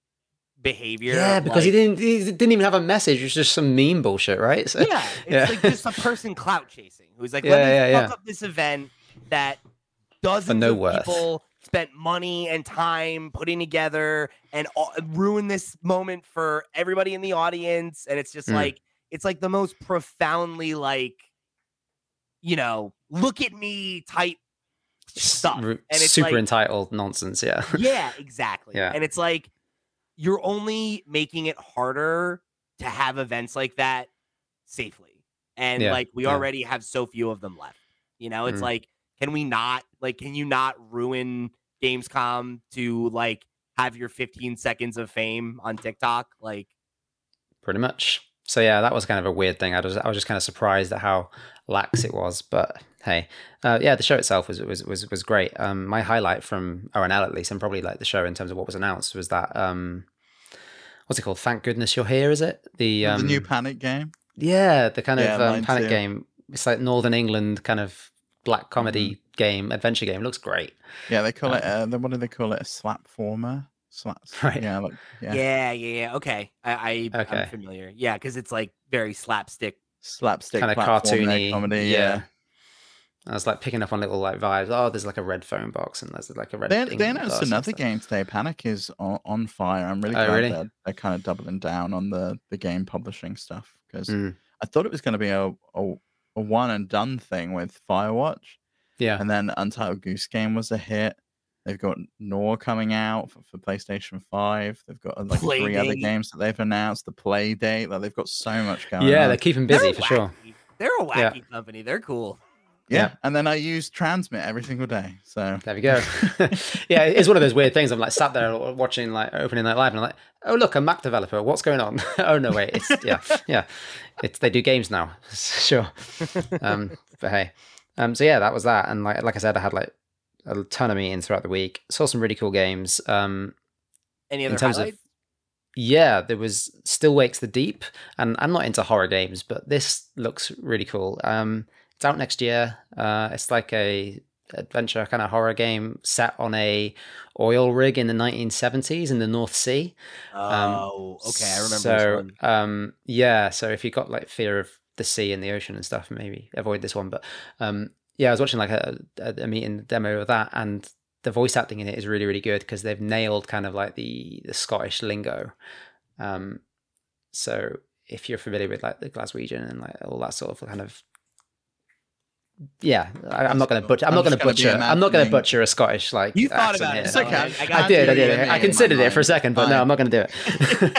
behavior. Yeah, because like, he didn't he didn't even have a message. It was just some meme bullshit, right? So, yeah, it's yeah. like just a person clout chasing who's like, let yeah, me yeah, fuck yeah. up this event that dozens no of worth. people spent money and time putting together and all, ruin this moment for everybody in the audience and it's just mm. like it's like the most profoundly like you know look at me type stuff and it's super like, entitled nonsense yeah yeah exactly yeah and it's like you're only making it harder to have events like that safely and yeah. like we yeah. already have so few of them left you know it's mm. like can we not like can you not ruin Gamescom to like have your 15 seconds of fame on TikTok? Like pretty much. So yeah, that was kind of a weird thing. I was I was just kind of surprised at how lax it was, but hey, uh, yeah, the show itself was was was was great. Um, my highlight from ONL at least, and probably like the show in terms of what was announced, was that um, what's it called? Thank goodness you're here. Is it the um, the new Panic game? Yeah, the kind yeah, of um, Panic too. game. It's like Northern England kind of black comedy mm-hmm. game, adventure game. It looks great. Yeah, they call um, it. Uh, what do they call it? A slap former. Slaps. Right. Yeah. Like, yeah. Yeah. Yeah. Okay. I, I okay. I'm familiar. Yeah, because it's like very slapstick, slapstick, kind of cartoony comedy. Yeah. yeah. I was like picking up on little like vibes. Oh, there's like a red phone box, and there's like a red. They, they announced another game today. Panic is on, on fire. I'm really oh, glad really? They're, they're, kind of doubling down on the the game publishing stuff because mm. I thought it was going to be a, a a one and done thing with Firewatch. Yeah. And then Untitled Goose Game was a hit. They've got Nour coming out for, for PlayStation 5. They've got uh, like Play three date. other games that they've announced. The Playdate. Like they've got so much going yeah, on. they're keeping busy they're for wacky. sure. They're a wacky yeah. company. They're cool. Yeah. yeah. And then I use Transmit every single day. So there we go. yeah, it's one of those weird things. I'm like sat there watching like opening night live and I'm like, oh look, a Mac developer. What's going on? oh no, wait. It's yeah, yeah. It's they do games now. sure. Um, but hey. Um, so yeah, that was that. And like like I said, I had like a ton of meetings throughout the week. Saw some really cool games. Um, Any other in terms highlights? Of, yeah, there was Still Wakes the Deep, and I'm not into horror games, but this looks really cool. Um, it's out next year. Uh, it's like a adventure kind of horror game set on a oil rig in the 1970s in the North Sea. Um, oh, okay, I remember. So, um, yeah, so if you got like fear of the sea and the ocean and stuff, maybe avoid this one. But um, yeah, I was watching like a, a, meeting demo of that, and the voice acting in it is really really good because they've nailed kind of like the the Scottish lingo. Um, so if you're familiar with like the Glaswegian and like all that sort of kind of yeah, I, am not going to butcher. I'm, I'm not going to butcher. I'm not going to butcher a Scottish like. You thought about it. It's okay. I, I, did. I did. I considered it for a second, but Fine. no, I'm not going to do it.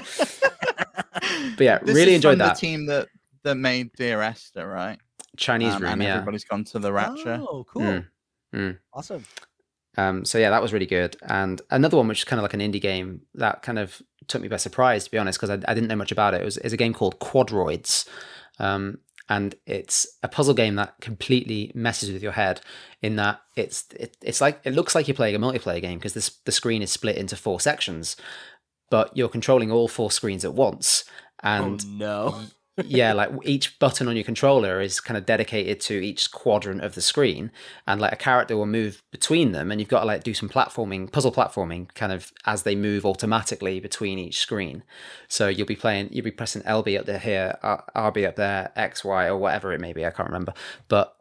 but yeah, this really enjoyed that. The team that that made Dear Esther, right? Chinese um, room, and yeah. Everybody's gone to the Rapture. Oh, cool. Mm. Mm. Awesome. Um, so yeah, that was really good. And another one, which is kind of like an indie game that kind of took me by surprise, to be honest, because I, I, didn't know much about it. It was is a game called Quadroids, um, and it's a puzzle game that completely messes with your head. In that it's it, it's like it looks like you're playing a multiplayer game because this the screen is split into four sections, but you're controlling all four screens at once. And oh, no yeah, like each button on your controller is kind of dedicated to each quadrant of the screen, and like a character will move between them, and you've got to like do some platforming, puzzle platforming, kind of as they move automatically between each screen. So you'll be playing, you'll be pressing LB up there here, RB up there, X, Y, or whatever it may be. I can't remember, but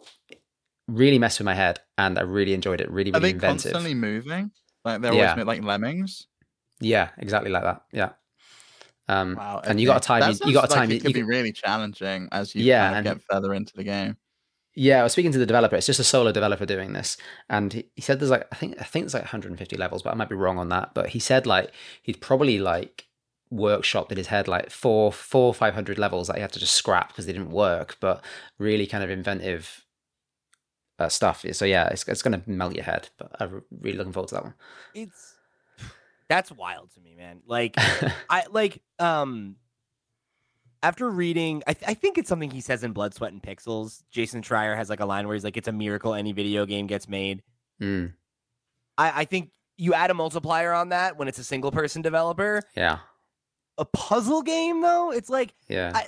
really messed with my head, and I really enjoyed it. Really, really Are they inventive. constantly moving? Like they're yeah. always like lemmings. Yeah, exactly like that. Yeah. Um, wow, and you got to time. You, you got to time. Like it could you, be really challenging as you yeah, kind of get further into the game. Yeah, I was speaking to the developer. It's just a solo developer doing this, and he, he said there's like I think I think it's like 150 levels, but I might be wrong on that. But he said like he'd probably like workshopped in his head like four four five hundred levels that he had to just scrap because they didn't work, but really kind of inventive uh, stuff. So yeah, it's it's going to melt your head. But I'm really looking forward to that one. It's that's wild to me, man. Like I like um after reading, I, th- I think it's something he says in Blood, Sweat, and Pixels. Jason Schreier has like a line where he's like, "It's a miracle any video game gets made." Mm. I, I think you add a multiplier on that when it's a single person developer. Yeah. A puzzle game though, it's like yeah. I,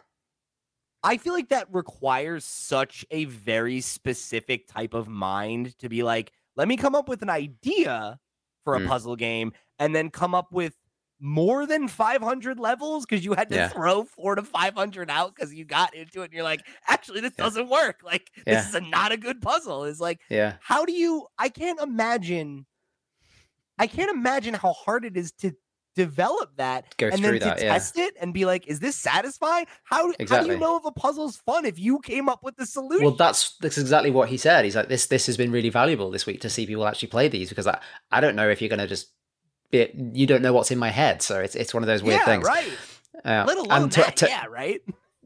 I feel like that requires such a very specific type of mind to be like, let me come up with an idea for a mm. puzzle game and then come up with more than 500 levels because you had to yeah. throw four to 500 out because you got into it and you're like actually this yeah. doesn't work like yeah. this is a, not a good puzzle is like yeah how do you i can't imagine i can't imagine how hard it is to develop that Go and then to that, test it and be like is this satisfying how, exactly. how do you know if a puzzle's fun if you came up with the solution well that's that's exactly what he said he's like this this has been really valuable this week to see people actually play these because i, I don't know if you're going to just it, you don't know what's in my head. So it's it's one of those weird yeah, things. Right. Uh, Let alone to, that, to, yeah, right.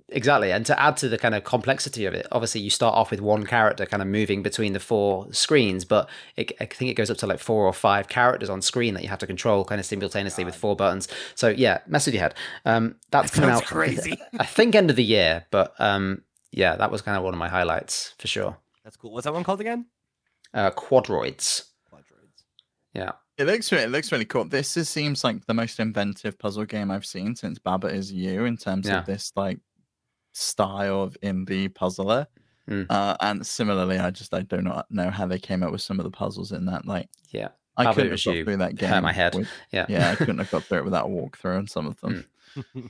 Exactly. And to add to the kind of complexity of it, obviously you start off with one character kind of moving between the four screens, but it, I think it goes up to like four or five characters on screen that you have to control kind of simultaneously God. with four buttons. So yeah, mess with your head. Um, that's that coming out crazy. I think end of the year, but um, yeah, that was kind of one of my highlights for sure. That's cool. What's that one called again? Uh, Quadroids. Quadroids. Yeah. It looks it looks really cool. This is, seems like the most inventive puzzle game I've seen since Baba Is You in terms yeah. of this like style of indie puzzler. Mm. Uh, and similarly, I just I do not know how they came up with some of the puzzles in that. Like, yeah, I couldn't have got through that game. my head. With, yeah, yeah, I couldn't have got through it without a walkthrough on some of them. Mm.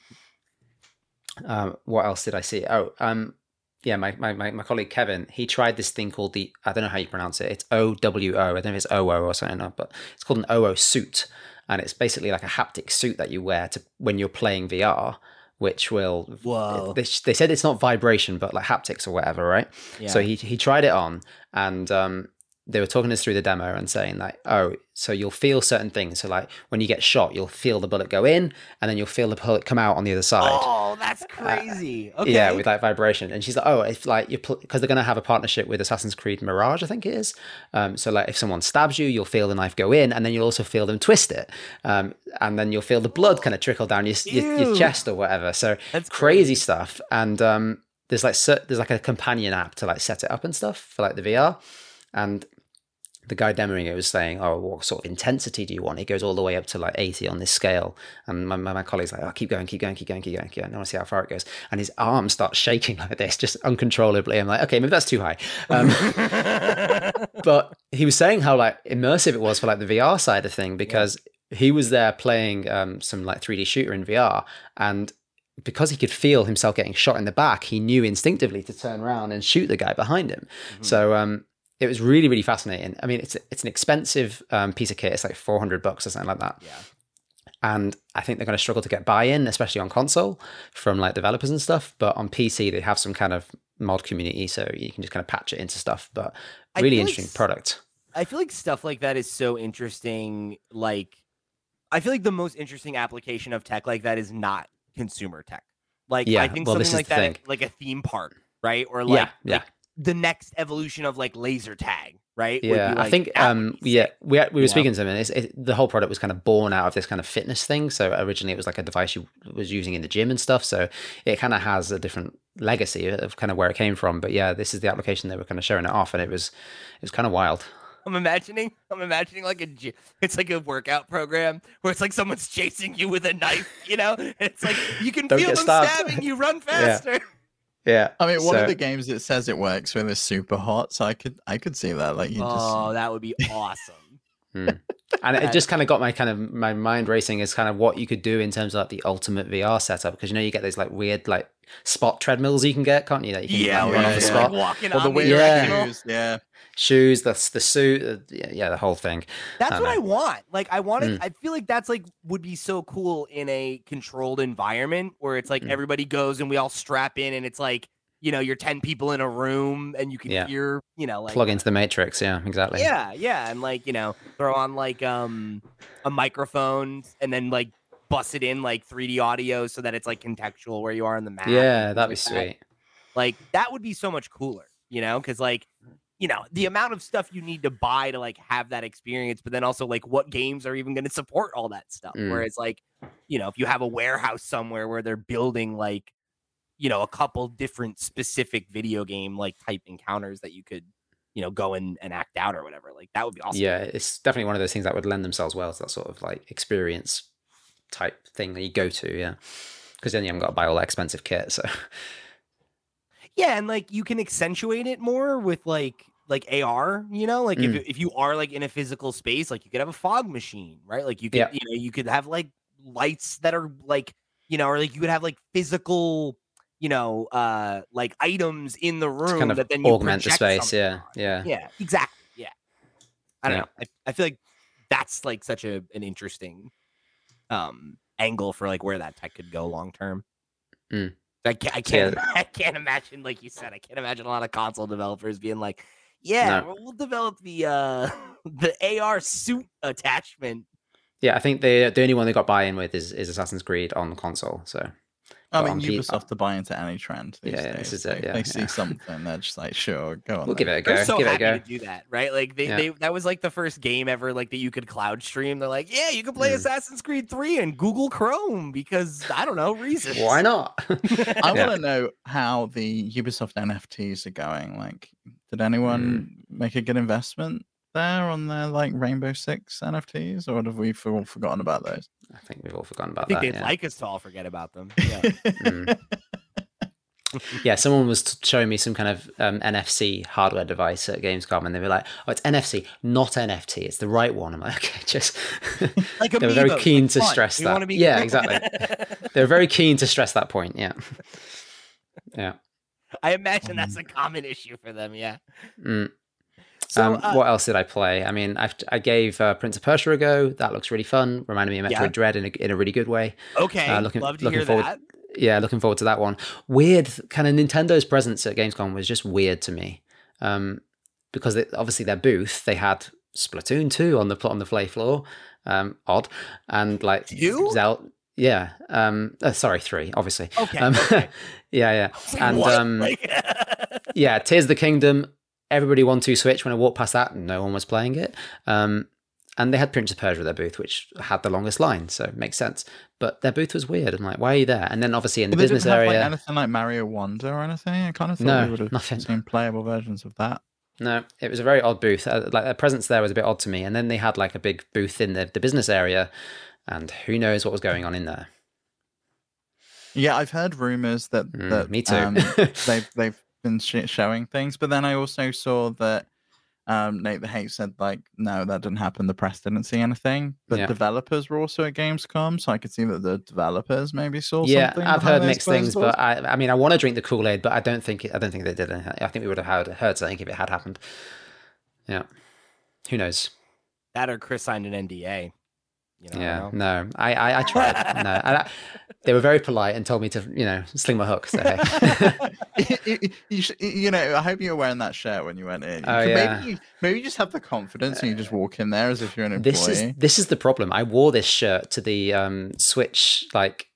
um, what else did I see? Oh, um, yeah, my, my, my, my, colleague Kevin, he tried this thing called the, I don't know how you pronounce it. It's O W O. I don't know if it's O O or something, but it's called an OO suit. And it's basically like a haptic suit that you wear to when you're playing VR, which will, Whoa. They, they said it's not vibration, but like haptics or whatever, right? Yeah. So he, he tried it on and um, they were talking us through the demo and saying like, oh, so you'll feel certain things. So like when you get shot, you'll feel the bullet go in, and then you'll feel the bullet come out on the other side. Oh, that's uh, crazy. Uh, okay. Yeah, with that vibration. And she's like, oh, if like you because they're gonna have a partnership with Assassin's Creed Mirage, I think it is. Um, so like if someone stabs you, you'll feel the knife go in, and then you'll also feel them twist it, um, and then you'll feel the blood kind of trickle down your, your, your chest or whatever. So that's crazy, crazy stuff. And um, there's like there's like a companion app to like set it up and stuff for like the VR. And the guy demoing it was saying, "Oh, what sort of intensity do you want?" It goes all the way up to like 80 on this scale, and my, my, my colleague's like, "Oh, keep going, keep going, keep going, keep going, keep going. I want to see how far it goes." And his arm starts shaking like this, just uncontrollably. I'm like, "Okay, maybe that's too high." Um, but he was saying how like immersive it was for like the VR side of thing because yeah. he was there playing um, some like 3D shooter in VR, and because he could feel himself getting shot in the back, he knew instinctively to turn around and shoot the guy behind him. Mm-hmm. So um, it was really really fascinating. I mean, it's it's an expensive um, piece of kit. It's like four hundred bucks or something like that. Yeah. And I think they're going to struggle to get buy-in, especially on console from like developers and stuff. But on PC, they have some kind of mod community, so you can just kind of patch it into stuff. But really interesting like, product. I feel like stuff like that is so interesting. Like, I feel like the most interesting application of tech like that is not consumer tech. Like, yeah, I think well, something like that, thing. like a theme park, right? Or like, yeah, yeah. Like, the next evolution of like laser tag, right? Yeah, like, I think um yeah we we were speaking to them and it's, it, the whole product was kind of born out of this kind of fitness thing. So originally it was like a device you was using in the gym and stuff. So it kind of has a different legacy of kind of where it came from. But yeah, this is the application they were kind of showing it off, and it was it was kind of wild. I'm imagining, I'm imagining like a, it's like a workout program where it's like someone's chasing you with a knife, you know? And it's like you can feel them stopped. stabbing you, run faster. Yeah. Yeah. I mean, one so, of the games it says it works when it's super hot, so I could I could see that. Like you oh, just Oh, that would be awesome. Hmm. And it just kind of got my kind of my mind racing as kind of what you could do in terms of like the ultimate VR setup because you know you get those like weird like spot treadmills you can get, can't you? That you can yeah, run yeah, the spot. Like walking or the weird yeah. shoes, yeah. Shoes, the the suit, uh, yeah, yeah, the whole thing. That's I what know. I want. Like I want Mm. I feel like that's like would be so cool in a controlled environment where it's like mm. everybody goes and we all strap in and it's like you know you're 10 people in a room and you can yeah. hear you know like plug into the matrix yeah exactly yeah yeah and like you know throw on like um a microphone and then like bust it in like 3d audio so that it's like contextual where you are in the map yeah that'd be like sweet that. like that would be so much cooler you know because like you know the amount of stuff you need to buy to like have that experience but then also like what games are even going to support all that stuff mm. whereas like you know if you have a warehouse somewhere where they're building like you know a couple different specific video game like type encounters that you could you know go and, and act out or whatever like that would be awesome yeah it's definitely one of those things that would lend themselves well to that sort of like experience type thing that you go to yeah because then you haven't got to buy all that expensive kit so yeah and like you can accentuate it more with like like AR, you know, like mm. if if you are like in a physical space, like you could have a fog machine, right? Like you could, yeah. you know, you could have like lights that are like, you know, or like you could have like physical you know, uh, like items in the room kind of that then you augment the space. Yeah, yeah, yeah, exactly. Yeah, I don't yeah. know. I, I feel like that's like such a an interesting um angle for like where that tech could go long term. Mm. I can't, I can't, yeah. I can't imagine, like you said, I can't imagine a lot of console developers being like, "Yeah, no. we'll develop the uh the AR suit attachment." Yeah, I think the the only one they got buy-in with is is Assassin's Creed on the console. So I mean, Ubisoft to buy into any trend. yeah, days. this is it. Yeah, they yeah. see something, they're just like, sure, go on. We'll give it a go. They're so give happy it a go. to do that, right? Like they, yeah. they, that was like the first game ever, like that you could cloud stream. They're like, yeah, you can play mm. Assassin's Creed Three in Google Chrome because I don't know reasons. Why not? I want to know how the Ubisoft NFTs are going. Like, did anyone mm. make a good investment? There on their like Rainbow Six NFTs, or have we all forgotten about those? I think we've all forgotten about I think that. They'd yeah. like us to all forget about them. Yeah. mm. yeah, someone was showing me some kind of um, NFC hardware device at Gamescom, and they were like, "Oh, it's NFC, not NFT. It's the right one." I'm like, "Okay, just." like they were very keen like to fun. stress you that. yeah, exactly. they were very keen to stress that point. Yeah, yeah. I imagine that's a common issue for them. Yeah. Mm. So, um, uh, what else did I play? I mean, I've, i gave uh, Prince of Persia a go. That looks really fun. Reminded me of Metroid yeah. Dread in a, in a really good way. Okay, uh, looking, love to looking hear forward, that. Yeah, looking forward to that one. Weird, kind of Nintendo's presence at Gamescom was just weird to me. Um, because it, obviously their booth they had Splatoon two on the on the play floor, um, odd, and like you Zelda. Yeah, um, uh, sorry, three, obviously. Okay. Um, okay. yeah, yeah, and um, yeah, Tears of the Kingdom. Everybody 1-2-Switch. When I walked past that, no one was playing it. Um, and they had Prince of Persia at their booth, which had the longest line, so it makes sense. But their booth was weird. I'm like, why are you there? And then obviously in the they business have, area, like, anything like Mario Wonder or anything. I kind of thought No, we would have nothing. seen playable versions of that. no, it was a very odd booth. Uh, like their presence there was a bit odd to me. And then they had like a big booth in the, the business area, and who knows what was going on in there. Yeah, I've heard rumors that Mm, that me too. um, they've they've been sh- showing things, but then I also saw that um, Nate the Hate said like, no, that didn't happen. The press didn't see anything, but Yeah. developers were also at Gamescom, so I could see that the developers maybe saw yeah, something. I've heard mixed things, doors. but I, I mean, I want to drink the Kool Aid, but I don't think I don't think they did. anything. I think we would have heard, heard something if it had happened. Yeah, who knows? that or Chris signed an NDA. You know, yeah, no, I I, I tried. no, and I, they were very polite and told me to you know sling my hook. So hey. you, you- you know, I hope you were wearing that shirt when you went in. Oh, yeah. Maybe you, maybe you just have the confidence and you just walk in there as if you're an employee. this is this is the problem. I wore this shirt to the um, Switch like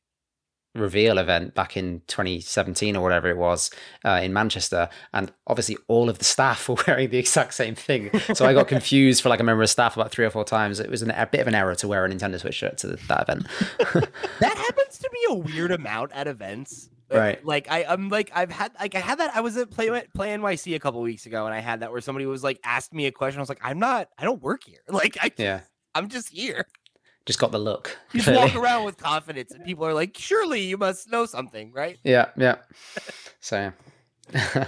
reveal event back in 2017 or whatever it was uh, in Manchester, and obviously all of the staff were wearing the exact same thing. So I got confused for like a member of staff about three or four times. It was an, a bit of an error to wear a Nintendo Switch shirt to that event. that happens to be a weird amount at events. Uh, Right. Like I, I'm like I've had like I had that. I was at Play Play NYC a couple weeks ago, and I had that where somebody was like asked me a question. I was like, I'm not. I don't work here. Like I, yeah, I'm just here. Just got the look. You just walk around with confidence, and people are like, surely you must know something, right? Yeah, yeah. So.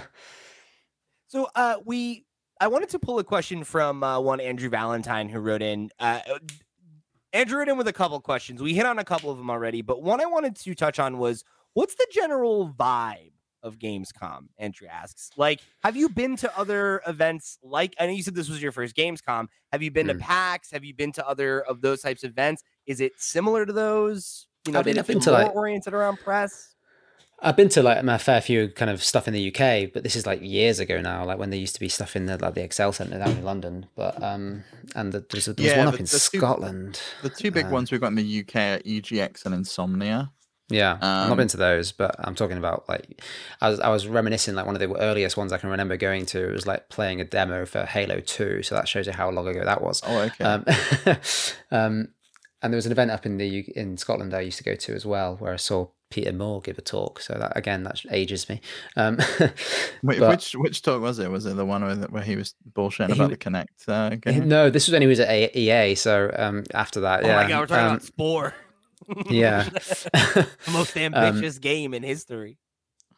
So uh, we, I wanted to pull a question from uh, one Andrew Valentine who wrote in. Uh, Andrew wrote in with a couple questions. We hit on a couple of them already, but one I wanted to touch on was what's the general vibe of Gamescom? Andrew asks. Like, have you been to other events? Like, I know you said this was your first Gamescom. Have you been Hmm. to PAX? Have you been to other of those types of events? Is it similar to those? You know, I've been- I've been to, more like- oriented around press. I've been to like a fair few kind of stuff in the UK, but this is like years ago now. Like when there used to be stuff in the like the Excel Centre down in London, but um, and the, there's, there was Yeah, one up in the two- Scotland. the two big uh, ones we've got in the UK are EGX and Insomnia. Yeah, I've not Um, been to those, but I'm talking about like I was I was reminiscing like one of the earliest ones I can remember going to was like playing a demo for Halo Two, so that shows you how long ago that was. Oh, okay. Um, um, and there was an event up in the in Scotland I used to go to as well, where I saw Peter Moore give a talk. So that again, that ages me. Um, Wait, but- which which talk was it? Was it the one where, where he was bullshitting He about the Kinect uh, game? no, this was when he was at EA. So um, after that, Oh yeah, my god, we're talking um, about Spore. Yeah. the most ambitious game in history.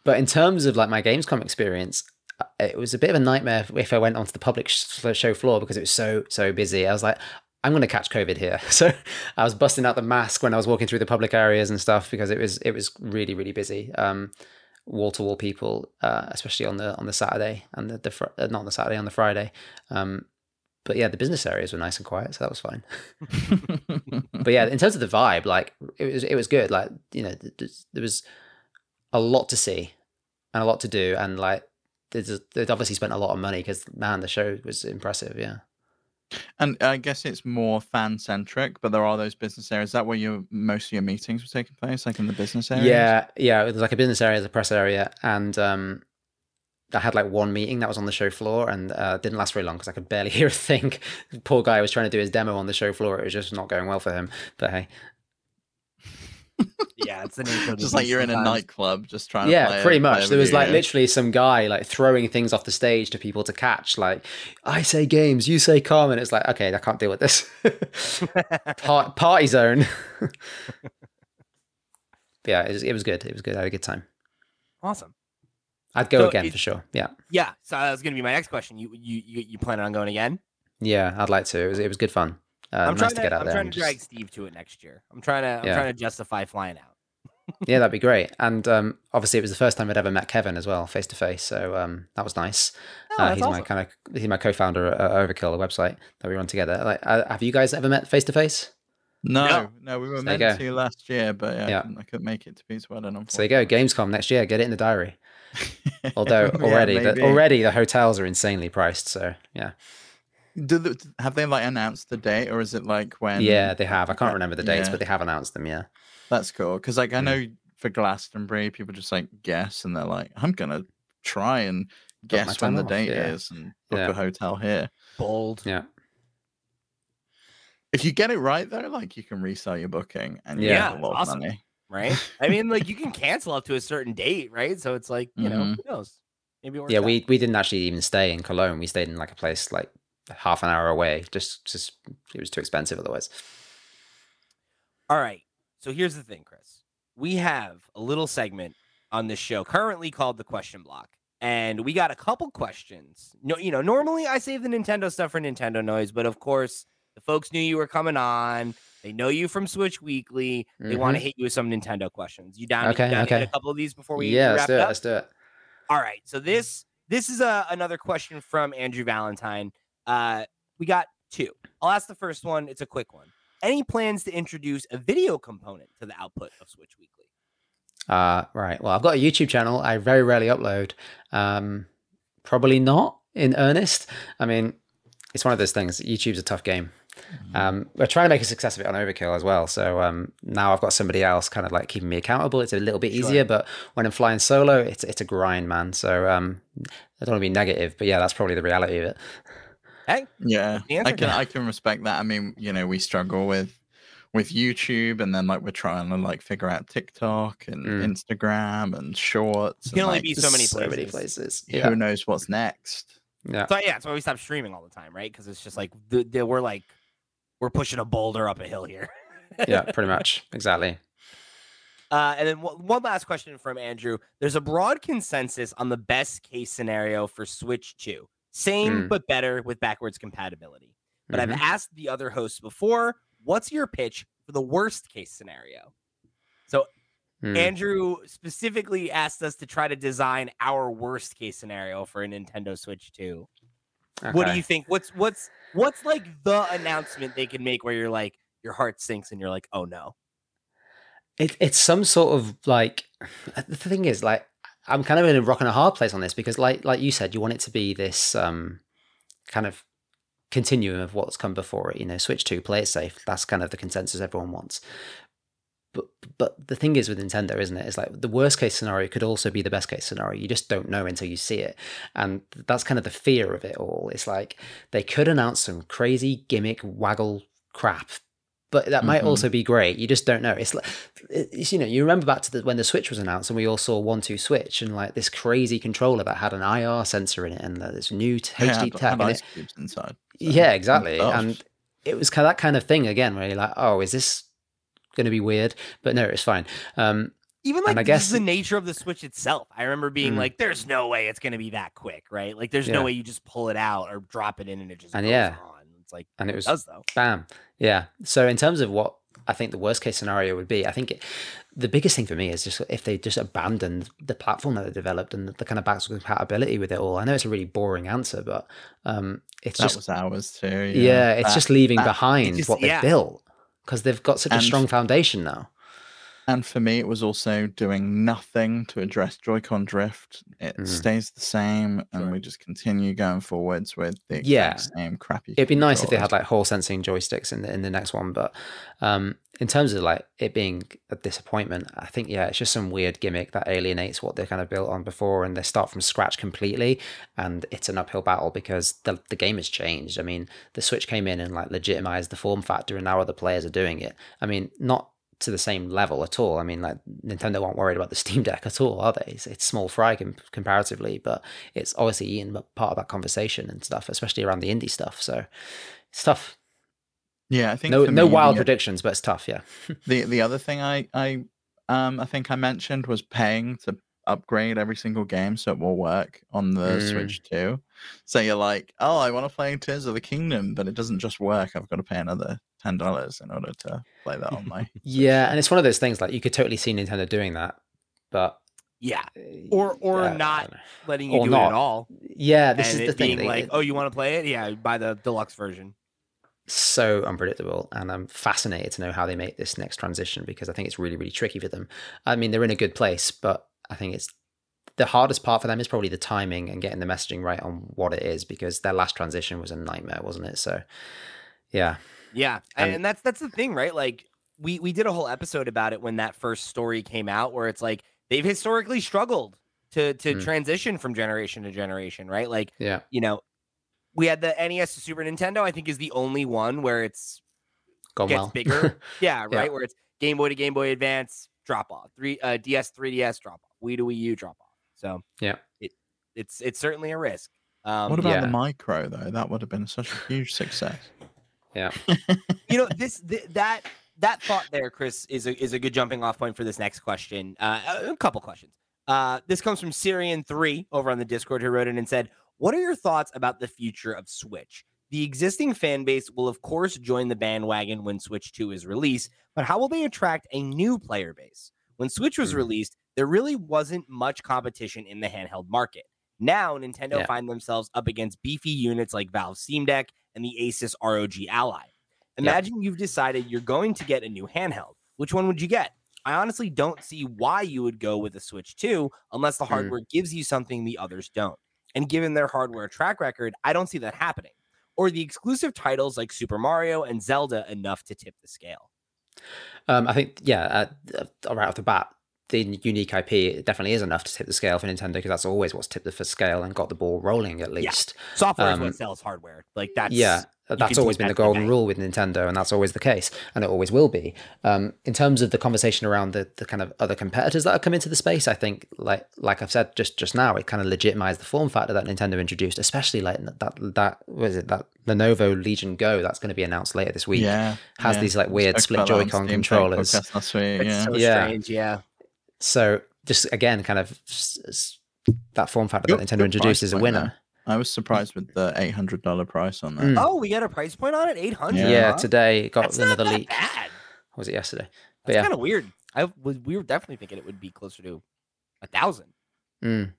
But in terms of like my Gamescom experience, uh, it was a bit of a nightmare if I went onto the public show floor because it was so so busy. I was like, I'm going to catch COVID here, so I was busting out the mask when I was walking through the public areas and stuff because it was it was really really busy. Um, wall to wall people, uh, especially on the on the Saturday and the, the fr- uh, not on the Saturday on the Friday. Um, but yeah, the business areas were nice and quiet, so that was fine. but yeah, in terms of the vibe, like it was it was good. Like you know, th- th- there was a lot to see and a lot to do, and like there's they'd obviously spent a lot of money because man, the show was impressive. Yeah, and I guess it's more fan centric, but there are those business areas. Is that where your most of your meetings were taking place, like in the business area? yeah, yeah. It was like a business area, a press area, and um, I had like one meeting that was on the show floor, and uh, didn't last very long because I could barely hear a thing. Poor guy was trying to do his demo on the show floor; it was just not going well for him. But hey, Yeah, it's the nature just like you're in a nightclub, just trying to yeah, pretty play much. There was like game. literally some guy like throwing things off the stage to people to catch. Like, I say games, you say calm, and it's like, okay, I can't deal with this. Par- party zone. yeah, it was, it was good. It was good. I had a good time. Awesome. I'd go So again it- for sure. Yeah, Yeah, so that was gonna be my next question. You you you, you planning on going again? yeah, I'd like to. It was it was good fun. Uh, I'm nice trying to to, get out there. I'm there. trying and to just- drag Steve to it next year. I'm trying to I'm Yeah. trying to justify flying out. yeah, that'd be great. And um, obviously, it was the first time I'd ever met Kevin as well, face to face. So um, that was nice. Oh, uh, that's he's my kind of he's my co-founder at uh, Overkill, the website that we run together. Like, uh, have you guys ever met face to face? No, No. no, we were There you meant to last year, but yeah, Yeah. I, couldn't, I couldn't make it to Pete's wedding. So there you go, Gamescom next year. Get it in the diary. Although already yeah, the, already the hotels are insanely priced, so yeah. Do the, have they like announced the date, or is it like when? Yeah, they have. I can't remember the dates, yeah. but they have announced them. Yeah, that's cool. Because like I mm. know for Glastonbury, people just like guess, and they're like, "I'm gonna try and guess when the off. date yeah. is and book yeah. a hotel here." Bold. Yeah. If you get it right though, like you can resell your booking and yeah, a lot awesome. of money. Right? I mean, like you can cancel up to a certain date, right? So it's like, you mm-hmm. know, who knows? Maybe Yeah, out. we we didn't actually even stay in Cologne. We stayed in like a place like half an hour away. Just just it was too expensive otherwise. All right. So here's the thing, Chris. We have a little segment on this show currently called the question block. And we got a couple questions. No, you know, normally I save the Nintendo stuff for Nintendo noise, but of course, the folks knew you were coming on. They know you from Switch Weekly. They mm-hmm. want to hit you with some Nintendo questions. You down? Okay, you down okay. a couple of these before we yeah, let's do it. Up? Let's do it. All right. So this this is a, another question from Andrew Valentine. Uh, we got two. I'll ask the first one. It's a quick one. Any plans to introduce a video component to the output of Switch Weekly? Uh, right. Well, I've got a YouTube channel. I very rarely upload. Um, probably not in earnest. I mean, it's one of those things. YouTube's a tough game. Mm-hmm. Um, we're trying to make a success of it on Overkill as well. So um, now I've got somebody else kind of like keeping me accountable. It's a little bit easier, sure. but when I'm flying solo, it's it's a grind, man. So um, I don't want to be negative, but yeah, that's probably the reality of it. Hey, yeah, I can I can respect that. I mean, you know, we struggle with with YouTube, and then like we're trying to like figure out TikTok and mm. Instagram and Shorts. You can only like, be so many so places. many places. Yeah. Who knows what's next? Yeah. So yeah, that's why we stop streaming all the time, right? Because it's just like the, the, we're like we're pushing a boulder up a hill here. yeah, pretty much. Exactly. Uh, and then w- one last question from Andrew. There's a broad consensus on the best case scenario for Switch 2. Same mm. but better with backwards compatibility. But mm-hmm. I've asked the other hosts before, what's your pitch for the worst case scenario? So mm. Andrew specifically asked us to try to design our worst case scenario for a Nintendo Switch 2. Okay. What do you think? What's what's what's like the announcement they can make where you're like your heart sinks and you're like, oh no. It, it's some sort of like the thing is like I'm kind of in a rock and a hard place on this because like like you said, you want it to be this um kind of continuum of what's come before it. You know, Switch 2, play it safe. That's kind of the consensus everyone wants. But but the thing is with Nintendo, isn't it? It's like the worst case scenario could also be the best case scenario. You just don't know until you see it, and that's kind of the fear of it all. It's like they could announce some crazy gimmick waggle crap but that might mm-hmm. also be great. You just don't know. It's like, it's, you know, you remember back to the, when the Switch was announced and we all saw 1-2-Switch and like this crazy controller that had an IR sensor in it and this new HD yeah, tech in it. Inside, so. Yeah, exactly. And it was kind of that kind of thing again, where you're like, oh, is this going to be weird? But no, it's fine. Um, even like I guess the nature of the Switch itself. I remember being mm. like, "There's no way it's going to be that quick, right? Like, there's yeah. no way you just pull it out or drop it in and it just and yeah, on. It's like and it was does though. Bam. Yeah. So in terms of what I think the worst case scenario would be, I think it, the biggest thing for me is just if they just abandoned the platform that they developed and the kind of backwards compatibility with it all. I know it's a really boring answer, but um, it's that just was ours too. Yeah, yeah it's that, just leaving that, behind just, what they yeah. built because they've got such and a strong foundation now. And for me, it was also doing nothing to address Joy-Con drift. It mm. stays the same, and we just continue going forwards with the yeah. same crappy. It'd be nice if they had like Hall sensing joysticks in the in the next one, but um, in terms of like it being a disappointment, I think yeah, it's just some weird gimmick that alienates what they're kind of built on before, and they start from scratch completely, and it's an uphill battle because the the game has changed. I mean, the Switch came in and like legitimized the form factor, and now other players are doing it. I mean, not to the same level at all. I mean, like Nintendo aren't worried about the Steam Deck at all, are they? It's, it's small fry com- comparatively, but it's obviously eating part of that conversation and stuff, especially around the indie stuff. So it's tough. Yeah, I think no no me, wild the, predictions, but it's tough. Yeah. the the other thing I I um I think I mentioned was paying to upgrade every single game so it will work on the mm. Switch too. So you're like, oh, I want to play Tears of the Kingdom, but it doesn't just work. I've got to pay another ten dollars in order to play that on my. yeah, and it's one of those things like you could totally see Nintendo doing that, but yeah, eh, or or uh, not letting you do not. it at all. Yeah, this is the thing. Being like, oh, you want to play it? Yeah, buy the deluxe version. So unpredictable, and I'm fascinated to know how they make this next transition because I think it's really, really tricky for them. I mean, they're in a good place, but I think it's the hardest part for them is probably the timing and getting the messaging right on what it is because their last transition was a nightmare, wasn't it? So, yeah, yeah, and, and that's that's the thing, right? Like we we did a whole episode about it when that first story came out, where it's like they've historically struggled to to mm. transition from generation to generation, right? Like, yeah, you know, we had the NES to Super Nintendo. I think is the only one where it's Gone gets well. bigger. yeah, right. Yeah. Where it's Game Boy to Game Boy Advance drop off, three uh, DS, 3DS drop off, Wii to Wii U drop off. So yeah, it it's it's certainly a risk. Um, what about yeah. the micro though? That would have been such a huge success. Yeah, you know this th- that that thought there, Chris, is a is a good jumping off point for this next question. Uh, a couple questions. Uh, this comes from Syrian three over on the Discord who wrote in and said, "What are your thoughts about the future of Switch? The existing fan base will, of course, join the bandwagon when Switch 2 is released, but how will they attract a new player base? When Switch was mm. released, there really wasn't much competition in the handheld market. Now, Nintendo yeah. find themselves up against beefy units like Valve Steam Deck and the Asus ROG Ally. Imagine you've decided you're going to get a new handheld. Which one would you get? I honestly don't see why you would go with a Switch 2 unless the mm. hardware gives you something the others don't. And given their hardware track record, I don't see that happening. Or the exclusive titles like Super Mario and Zelda enough to tip the scale? Um, I think, yeah, uh, right off the bat, the unique IP definitely is enough to tip the scale for Nintendo because that's always what's tipped the scale and got the ball rolling at least. Yeah. Software um, is what um, sells hardware. Like that's yeah, that's always been the golden rule with Nintendo, and that's always the case, and it always will be. Um, in terms of the conversation around the, the kind of other competitors that have come into the space, I think like like I've said just just now, it kind of legitimized the form factor that Nintendo introduced, especially like that that was it that Lenovo Legion Go that's going to be announced later this week. Yeah, has yeah. these like weird split Joy-Con controllers. Last week, yeah. So yeah. strange, yeah. So just again, kind of that form factor that Nintendo introduced is a winner. I was surprised with the eight hundred dollar price on that. Mm. Oh, we got a price point on it, eight hundred. Yeah, yeah huh? today got That's another leak. Bad. was it yesterday? But That's yeah, kind of weird. I was we were definitely thinking it would be closer to a thousand. Mm.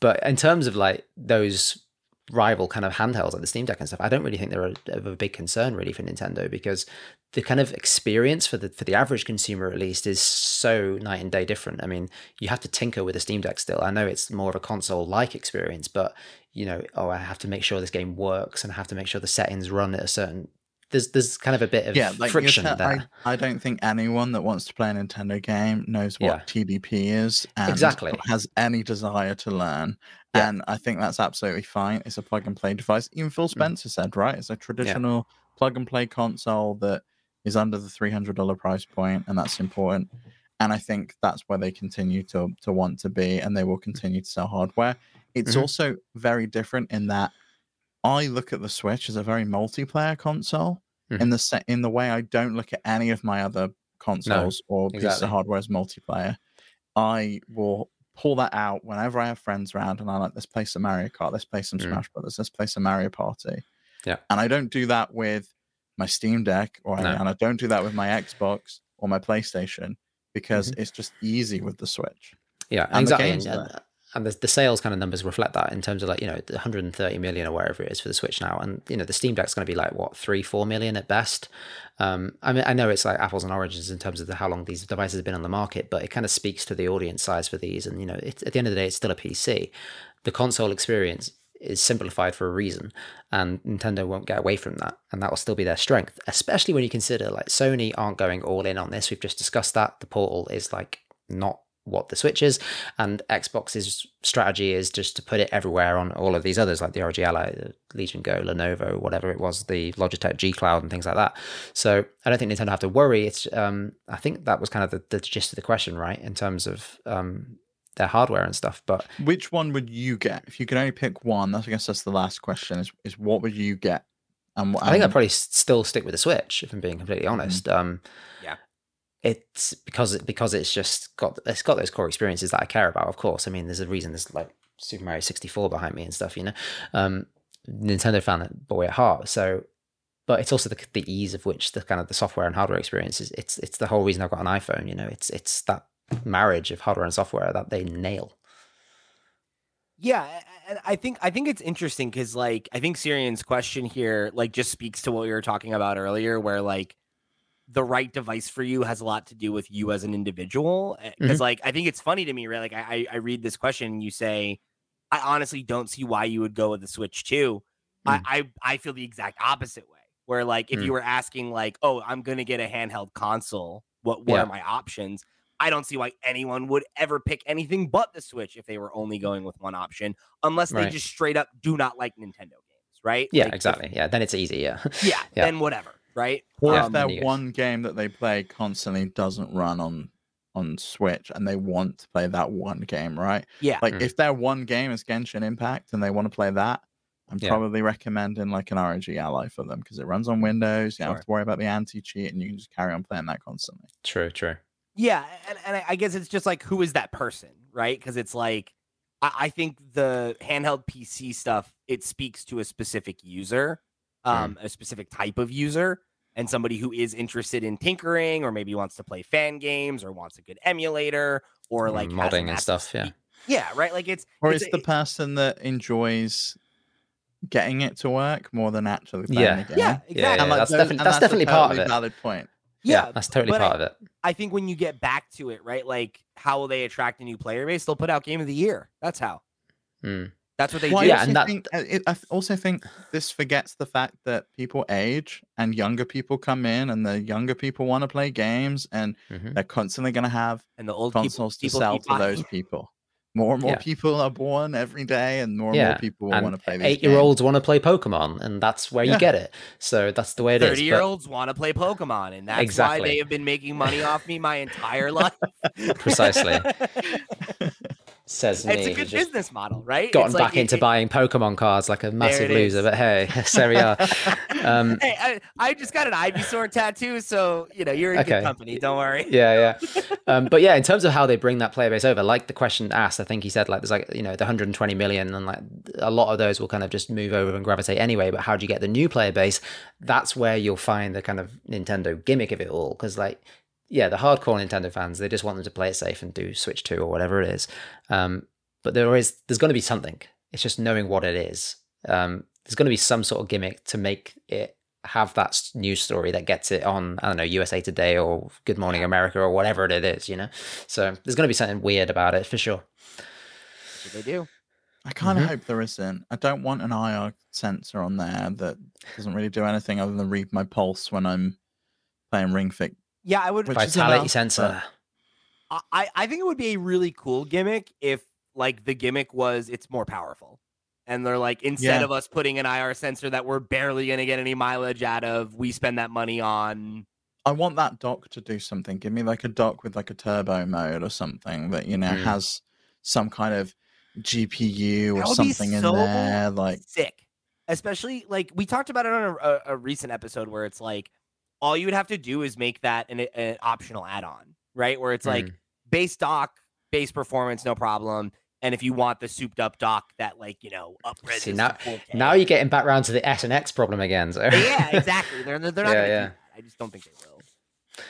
But in terms of like those rival kind of handhelds like the Steam Deck and stuff, I don't really think they're a, a big concern really for Nintendo because the kind of experience for the for the average consumer at least is so night and day different. I mean, you have to tinker with a Steam Deck still. I know it's more of a console like experience, but you know, oh, I have to make sure this game works and I have to make sure the settings run at a certain there's there's kind of a bit of yeah, like friction te- there. I, I, don't think anyone that wants to play a Nintendo game knows what yeah. TDP is and exactly has any desire to learn. Yeah. And I think that's absolutely fine. It's a plug and play device. Even Phil mm. Spencer mm. said, right? It's a traditional yeah. plug and play console that is under the three hundred dollar price point, and that's important. And I think that's where they continue to to want to be, and they will continue to sell hardware. It's mm-hmm. also very different in that I look at the Switch as a very multiplayer console mm-hmm. in the set in the way I don't look at any of my other consoles no, or exactly. pieces of hardware as multiplayer. I will pull that out whenever I have friends around and I like let's play some Mario Kart, let's play some mm. Smash Brothers, let's play some Mario Party. Yeah. And I don't do that with my Steam Deck or no. and I don't do that with my Xbox or my PlayStation because mm-hmm. it's just easy with the Switch. Yeah, and exactly and the, the sales kind of numbers reflect that in terms of like you know 130 million or wherever it is for the switch now. And you know the steam deck's going to be like what three four million at best. Um, i mean i know it's like apples and oranges in terms of the, how long these devices have been on the market but it kind of speaks to the audience size for these. And you know at the end of the day it's still a pc the console experience is simplified for a reason and nintendo won't get away from that and that will still be their strength especially when you consider like sony aren't going all in on this. We've just discussed that. The portal is like not what the Switch is, and Xbox's strategy is just to put it everywhere on all of these others, like the ROG Ally, the Legion Go, Lenovo, whatever it was, the Logitech G Cloud, and things like that. So I don't think Nintendo have to worry. It's um, I think that was kind of the, the gist of the question, right, in terms of um, their hardware and stuff. But which one would you get if you could only pick one? That's I guess that's the last question. Is is what would you get? And, I think I'd probably still stick with the Switch, if I'm being completely honest. Mm-hmm. Um, it's because it because it's just got it's got those core experiences that I care about. Of course, I mean, there's a reason there's like Super Mario 64 behind me and stuff. You know, um, Nintendo fan boy at heart. So, but it's also the, the ease of which the kind of the software and hardware experiences. It's it's the whole reason I've got an iPhone. You know, it's it's that marriage of hardware and software that they nail. Yeah, I think I think it's interesting because like I think Syrian's question here like just speaks to what we were talking about earlier, where like the right device for you has a lot to do with you as an individual. Because, mm-hmm. like, I think it's funny to me, right? Like, I, I read this question and you say, I honestly don't see why you would go with the Switch too. Mm. I, I, I feel the exact opposite way, where, like, if mm. you were asking, like, oh, I'm going to get a handheld console, what, what yeah. are my options? I don't see why anyone would ever pick anything but the Switch if they were only going with one option, unless they right. just straight up do not like Nintendo games, right? Yeah, like, exactly. If, yeah, then it's easy. Yeah. yeah, yeah, then whatever, right? Or um, if that one game that they play constantly doesn't run on on Switch and they want to play that one game, right? Yeah. Like mm. if their one game is Genshin Impact and they want to play that, I'm yeah. probably recommending like an ROG Ally for them because it runs on Windows. You don't have to worry about the anti cheat and you can just carry on playing that constantly. True, true. Yeah, and, and I guess it's just like who is that person, right? Because it's like I, I, think the handheld PC stuff it speaks to a specific user, um, mm. a specific type of user, and somebody who is interested in tinkering or maybe wants to play fan games or wants a good emulator or like modding and stuff. Yeah, yeah, right. Like it's or it's, it's the person that enjoys getting it to work more than actually playing yeah. the game. Yeah, exactly. Yeah, yeah, like that's, definitely, that's, that's definitely part of it. Valid point. Yeah, yeah that's totally part I, of it. I think when you get back to it, right? Like, how will they attract a new player base? They'll put out game of the year. That's how. Mm. That's what they well, do. Yeah, and that... think, uh, I also think this forgets the fact that people age and younger people come in, and the younger people want to play games, and mm-hmm. they're constantly going to have and the old consoles people, to sell to those people more and more yeah. people are born every day, and more and yeah. more people want to play. Eight year olds want to play Pokemon, and that's where yeah. you get it. So that's the way it 30 is. Thirty year olds want to play Pokemon, and that's exactly. why they have been making money off me my entire life. Precisely. says me. It's a good business model, right? Gotten back into it, buying Pokemon cards like a massive loser, but hey, there we are. Um, hey, I, I, just got an Ivysaur tattoo, so you know you're in okay. good company. Don't worry. Yeah, yeah. Um, but yeah, in terms of how they bring that player base over, like the question asked, I think he said like there's like you know the 120 million, and like a lot of those will kind of just move over and gravitate anyway. But how do you get the new player base? That's where you'll find the kind of Nintendo gimmick of it all, because like yeah, the hardcore Nintendo fans, they just want them to play it safe and do Switch 2 or whatever it is. Um, but there is, there's going to be something. It's just knowing what it is. Um, there's going to be some sort of gimmick to make it have that news story that gets it on, I don't know, USA Today or Good Morning America or whatever it is, you know? So there's going to be something weird about it for sure. they do. I kind of mm-hmm. hope there isn't. I don't want an IR sensor on there that doesn't really do anything other than read my pulse when I'm playing Ring Fit yeah, I would. Vitality sensor. I I think it would be a really cool gimmick if like the gimmick was it's more powerful, and they're like instead yeah. of us putting an IR sensor that we're barely gonna get any mileage out of, we spend that money on. I want that dock to do something. Give me like a dock with like a turbo mode or something that you know mm. has some kind of GPU or something so in there. Like sick, especially like we talked about it on a, a recent episode where it's like all you would have to do is make that an, an optional add-on, right? Where it's mm. like base dock, base performance, no problem. And if you want the souped up dock that like you know upgrades. See now, now you're getting back around to the S and X problem again. So yeah, exactly. They're they're not. Yeah, yeah. I just don't think they will.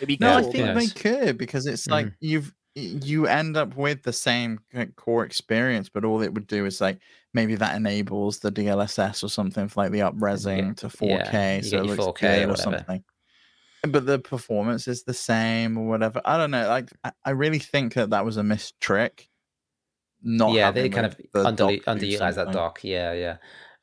Be no, cool. I think they could because it's mm. like you've you end up with the same core experience, but all it would do is like maybe that enables the DLSS or something for like the upresing to 4K, yeah, so it looks 4K good or, or something but the performance is the same or whatever. I don't know. Like, I, really think that that was a missed trick. Not yeah, they kind of the under, underutilize that dock. Yeah, yeah.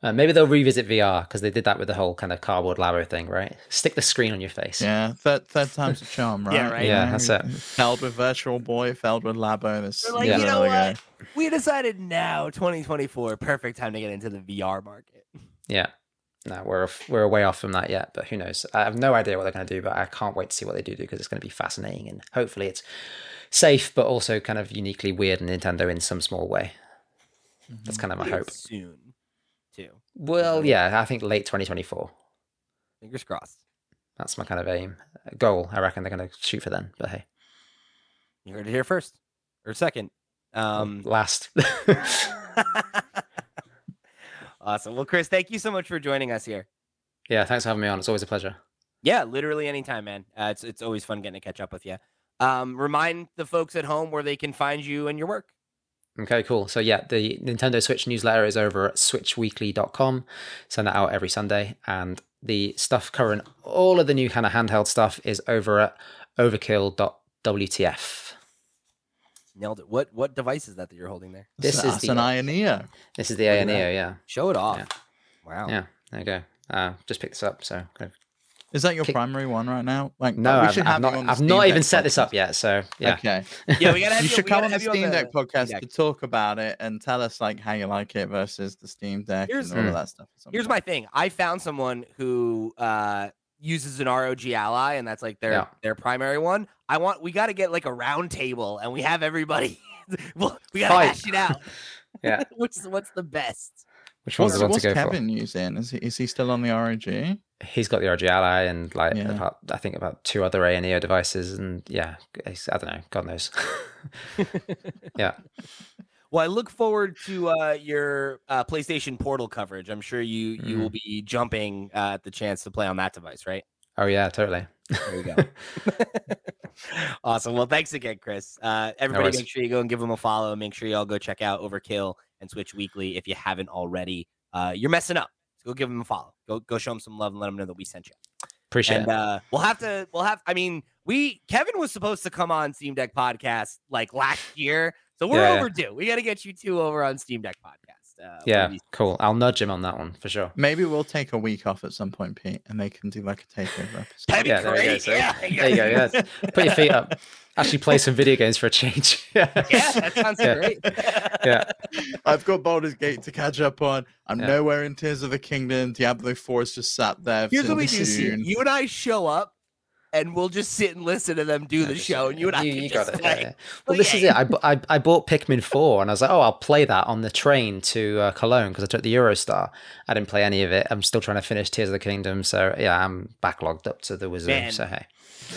Uh, maybe they'll revisit VR because they did that with the whole kind of cardboard labo thing, right? Stick the screen on your face. Yeah, third third time's a charm, right? yeah, right. Yeah, that's it. Failed with Virtual Boy, failed with Labo. This, like, yeah. you know what? We decided now, 2024, perfect time to get into the VR market. Yeah, no, we're we're way off from that yet, but who knows? I have no idea what they're going to do, but I can't wait to see what they do because it's going to be fascinating and hopefully it's safe, but also kind of uniquely weird and Nintendo in some small way. Mm-hmm. That's kind of my hope. Soon, too. Well, yeah, I think late 2024. Fingers crossed. That's my kind of aim goal. I reckon they're going to shoot for then. But hey, you heard it here first or second. Um, last. Awesome. Well, Chris, thank you so much for joining us here. Yeah, thanks for having me on. It's always a pleasure. Yeah, literally anytime, man. Uh, it's it's always fun getting to catch up with you. Um, remind the folks at home where they can find you and your work. Okay, cool. So yeah, the Nintendo Switch newsletter is over at switchweekly.com. Send that out every Sunday. And the stuff current, all of the new kind of handheld stuff is over at overkill.wtf. Nailed it. What what device is that that you're holding there? This is the, an Ayaneo. This is the Ayaneo, yeah. Show it off. Yeah. Wow. Yeah, there you go. Uh, just picked this up, so kind of is that your Kick... primary one right now? Like, no, I've, I've not. I've not even set this up yet. So yeah. Okay. yeah, we gotta. you should come on the Steam Deck the... podcast yeah. to talk about it and tell us like how you like it versus the Steam Deck here's, and all of that stuff. Here's my thing. I found someone who uh, uses an ROG Ally, and that's like their yeah. their primary one. I want. We got to get like a round table, and we have everybody. well, we got to hash it out. yeah. what's what's the best? Which one's what's, what's Kevin for? using? Is he, is he still on the ROG? He's got the ROG Ally and like yeah. about, I think about two other A Ayaneo devices, and yeah, I don't know, God knows. yeah. Well, I look forward to uh, your uh, PlayStation Portal coverage. I'm sure you you mm. will be jumping uh, at the chance to play on that device, right? Oh yeah, totally. There you go. awesome. Well, thanks again, Chris. Uh, everybody, no make sure you go and give them a follow. Make sure you all go check out Overkill and Switch Weekly if you haven't already. Uh, you're messing up. So go give them a follow. Go go show them some love and let them know that we sent you. Appreciate and, it. Uh, we'll have to. We'll have. I mean, we Kevin was supposed to come on Steam Deck podcast like last year, so we're yeah, overdue. Yeah. We got to get you two over on Steam Deck podcast. Uh, yeah, cool. I'll nudge him on that one for sure. Maybe we'll take a week off at some point, Pete, and they can do like a takeover episode. That'd be yeah, great. There you go. Yeah, there you go. Yeah. Put your feet up. Actually, play some video games for a change. yeah, yeah that sounds yeah. great. yeah, I've got Baldur's Gate to catch up on. I'm yeah. nowhere in Tears of the Kingdom. Diablo 4 is just sat there. Here's what we do: you and I show up and we'll just sit and listen to them do the show, and you and I you, can you just got play. It, Well, this is it. I, I, I bought Pikmin Four, and I was like, oh, I'll play that on the train to uh, Cologne because I took the Eurostar. I didn't play any of it. I'm still trying to finish Tears of the Kingdom, so yeah, I'm backlogged up to the wizard. Man, so hey,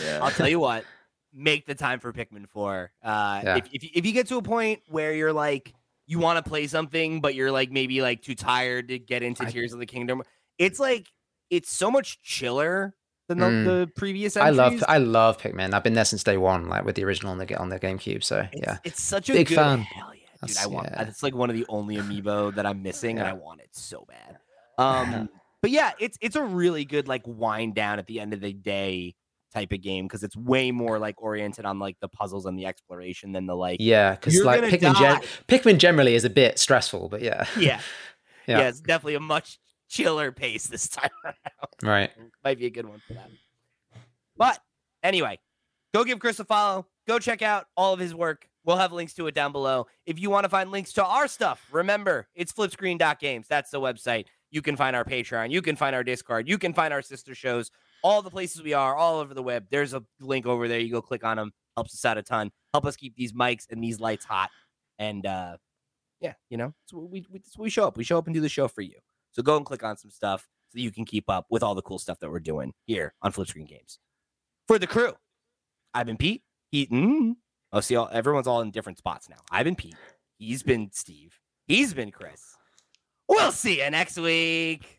yeah. I'll tell you what, make the time for Pikmin Four. Uh, yeah. if, if if you get to a point where you're like you want to play something, but you're like maybe like too tired to get into I, Tears of the Kingdom, it's like it's so much chiller than mm. the, the, previous entries. I love I love Pikmin. I've been there since day one, like with the original on the on the GameCube. So it's, yeah, it's such a big good, fan. Hell yeah, dude! That's, I want. Yeah. It's like one of the only amiibo that I'm missing, yeah. and I want it so bad. Um, but yeah, it's it's a really good like wind down at the end of the day type of game because it's way more like oriented on like the puzzles and the exploration than the like. Yeah, because like Pikmin, gen- Pikmin generally is a bit stressful, but yeah, yeah. yeah. yeah, it's definitely a much chiller pace this time around. Right. Might be a good one for that. But anyway, go give Chris a follow. Go check out all of his work. We'll have links to it down below. If you want to find links to our stuff, remember it's flipscreen.games. That's the website. You can find our Patreon. You can find our Discord. You can find our sister shows. All the places we are, all over the web. There's a link over there. You go click on them. Helps us out a ton. Help us keep these mics and these lights hot. And uh, yeah, you know, so we, we, we show up. We show up and do the show for you. So go and click on some stuff so you can keep up with all the cool stuff that we're doing here on Flip Screen Games. For the crew, I've been Pete. Eaton. Mm-hmm. Oh, see, all, everyone's all in different spots now. I've been Pete. He's been Steve. He's been Chris. We'll see you next week.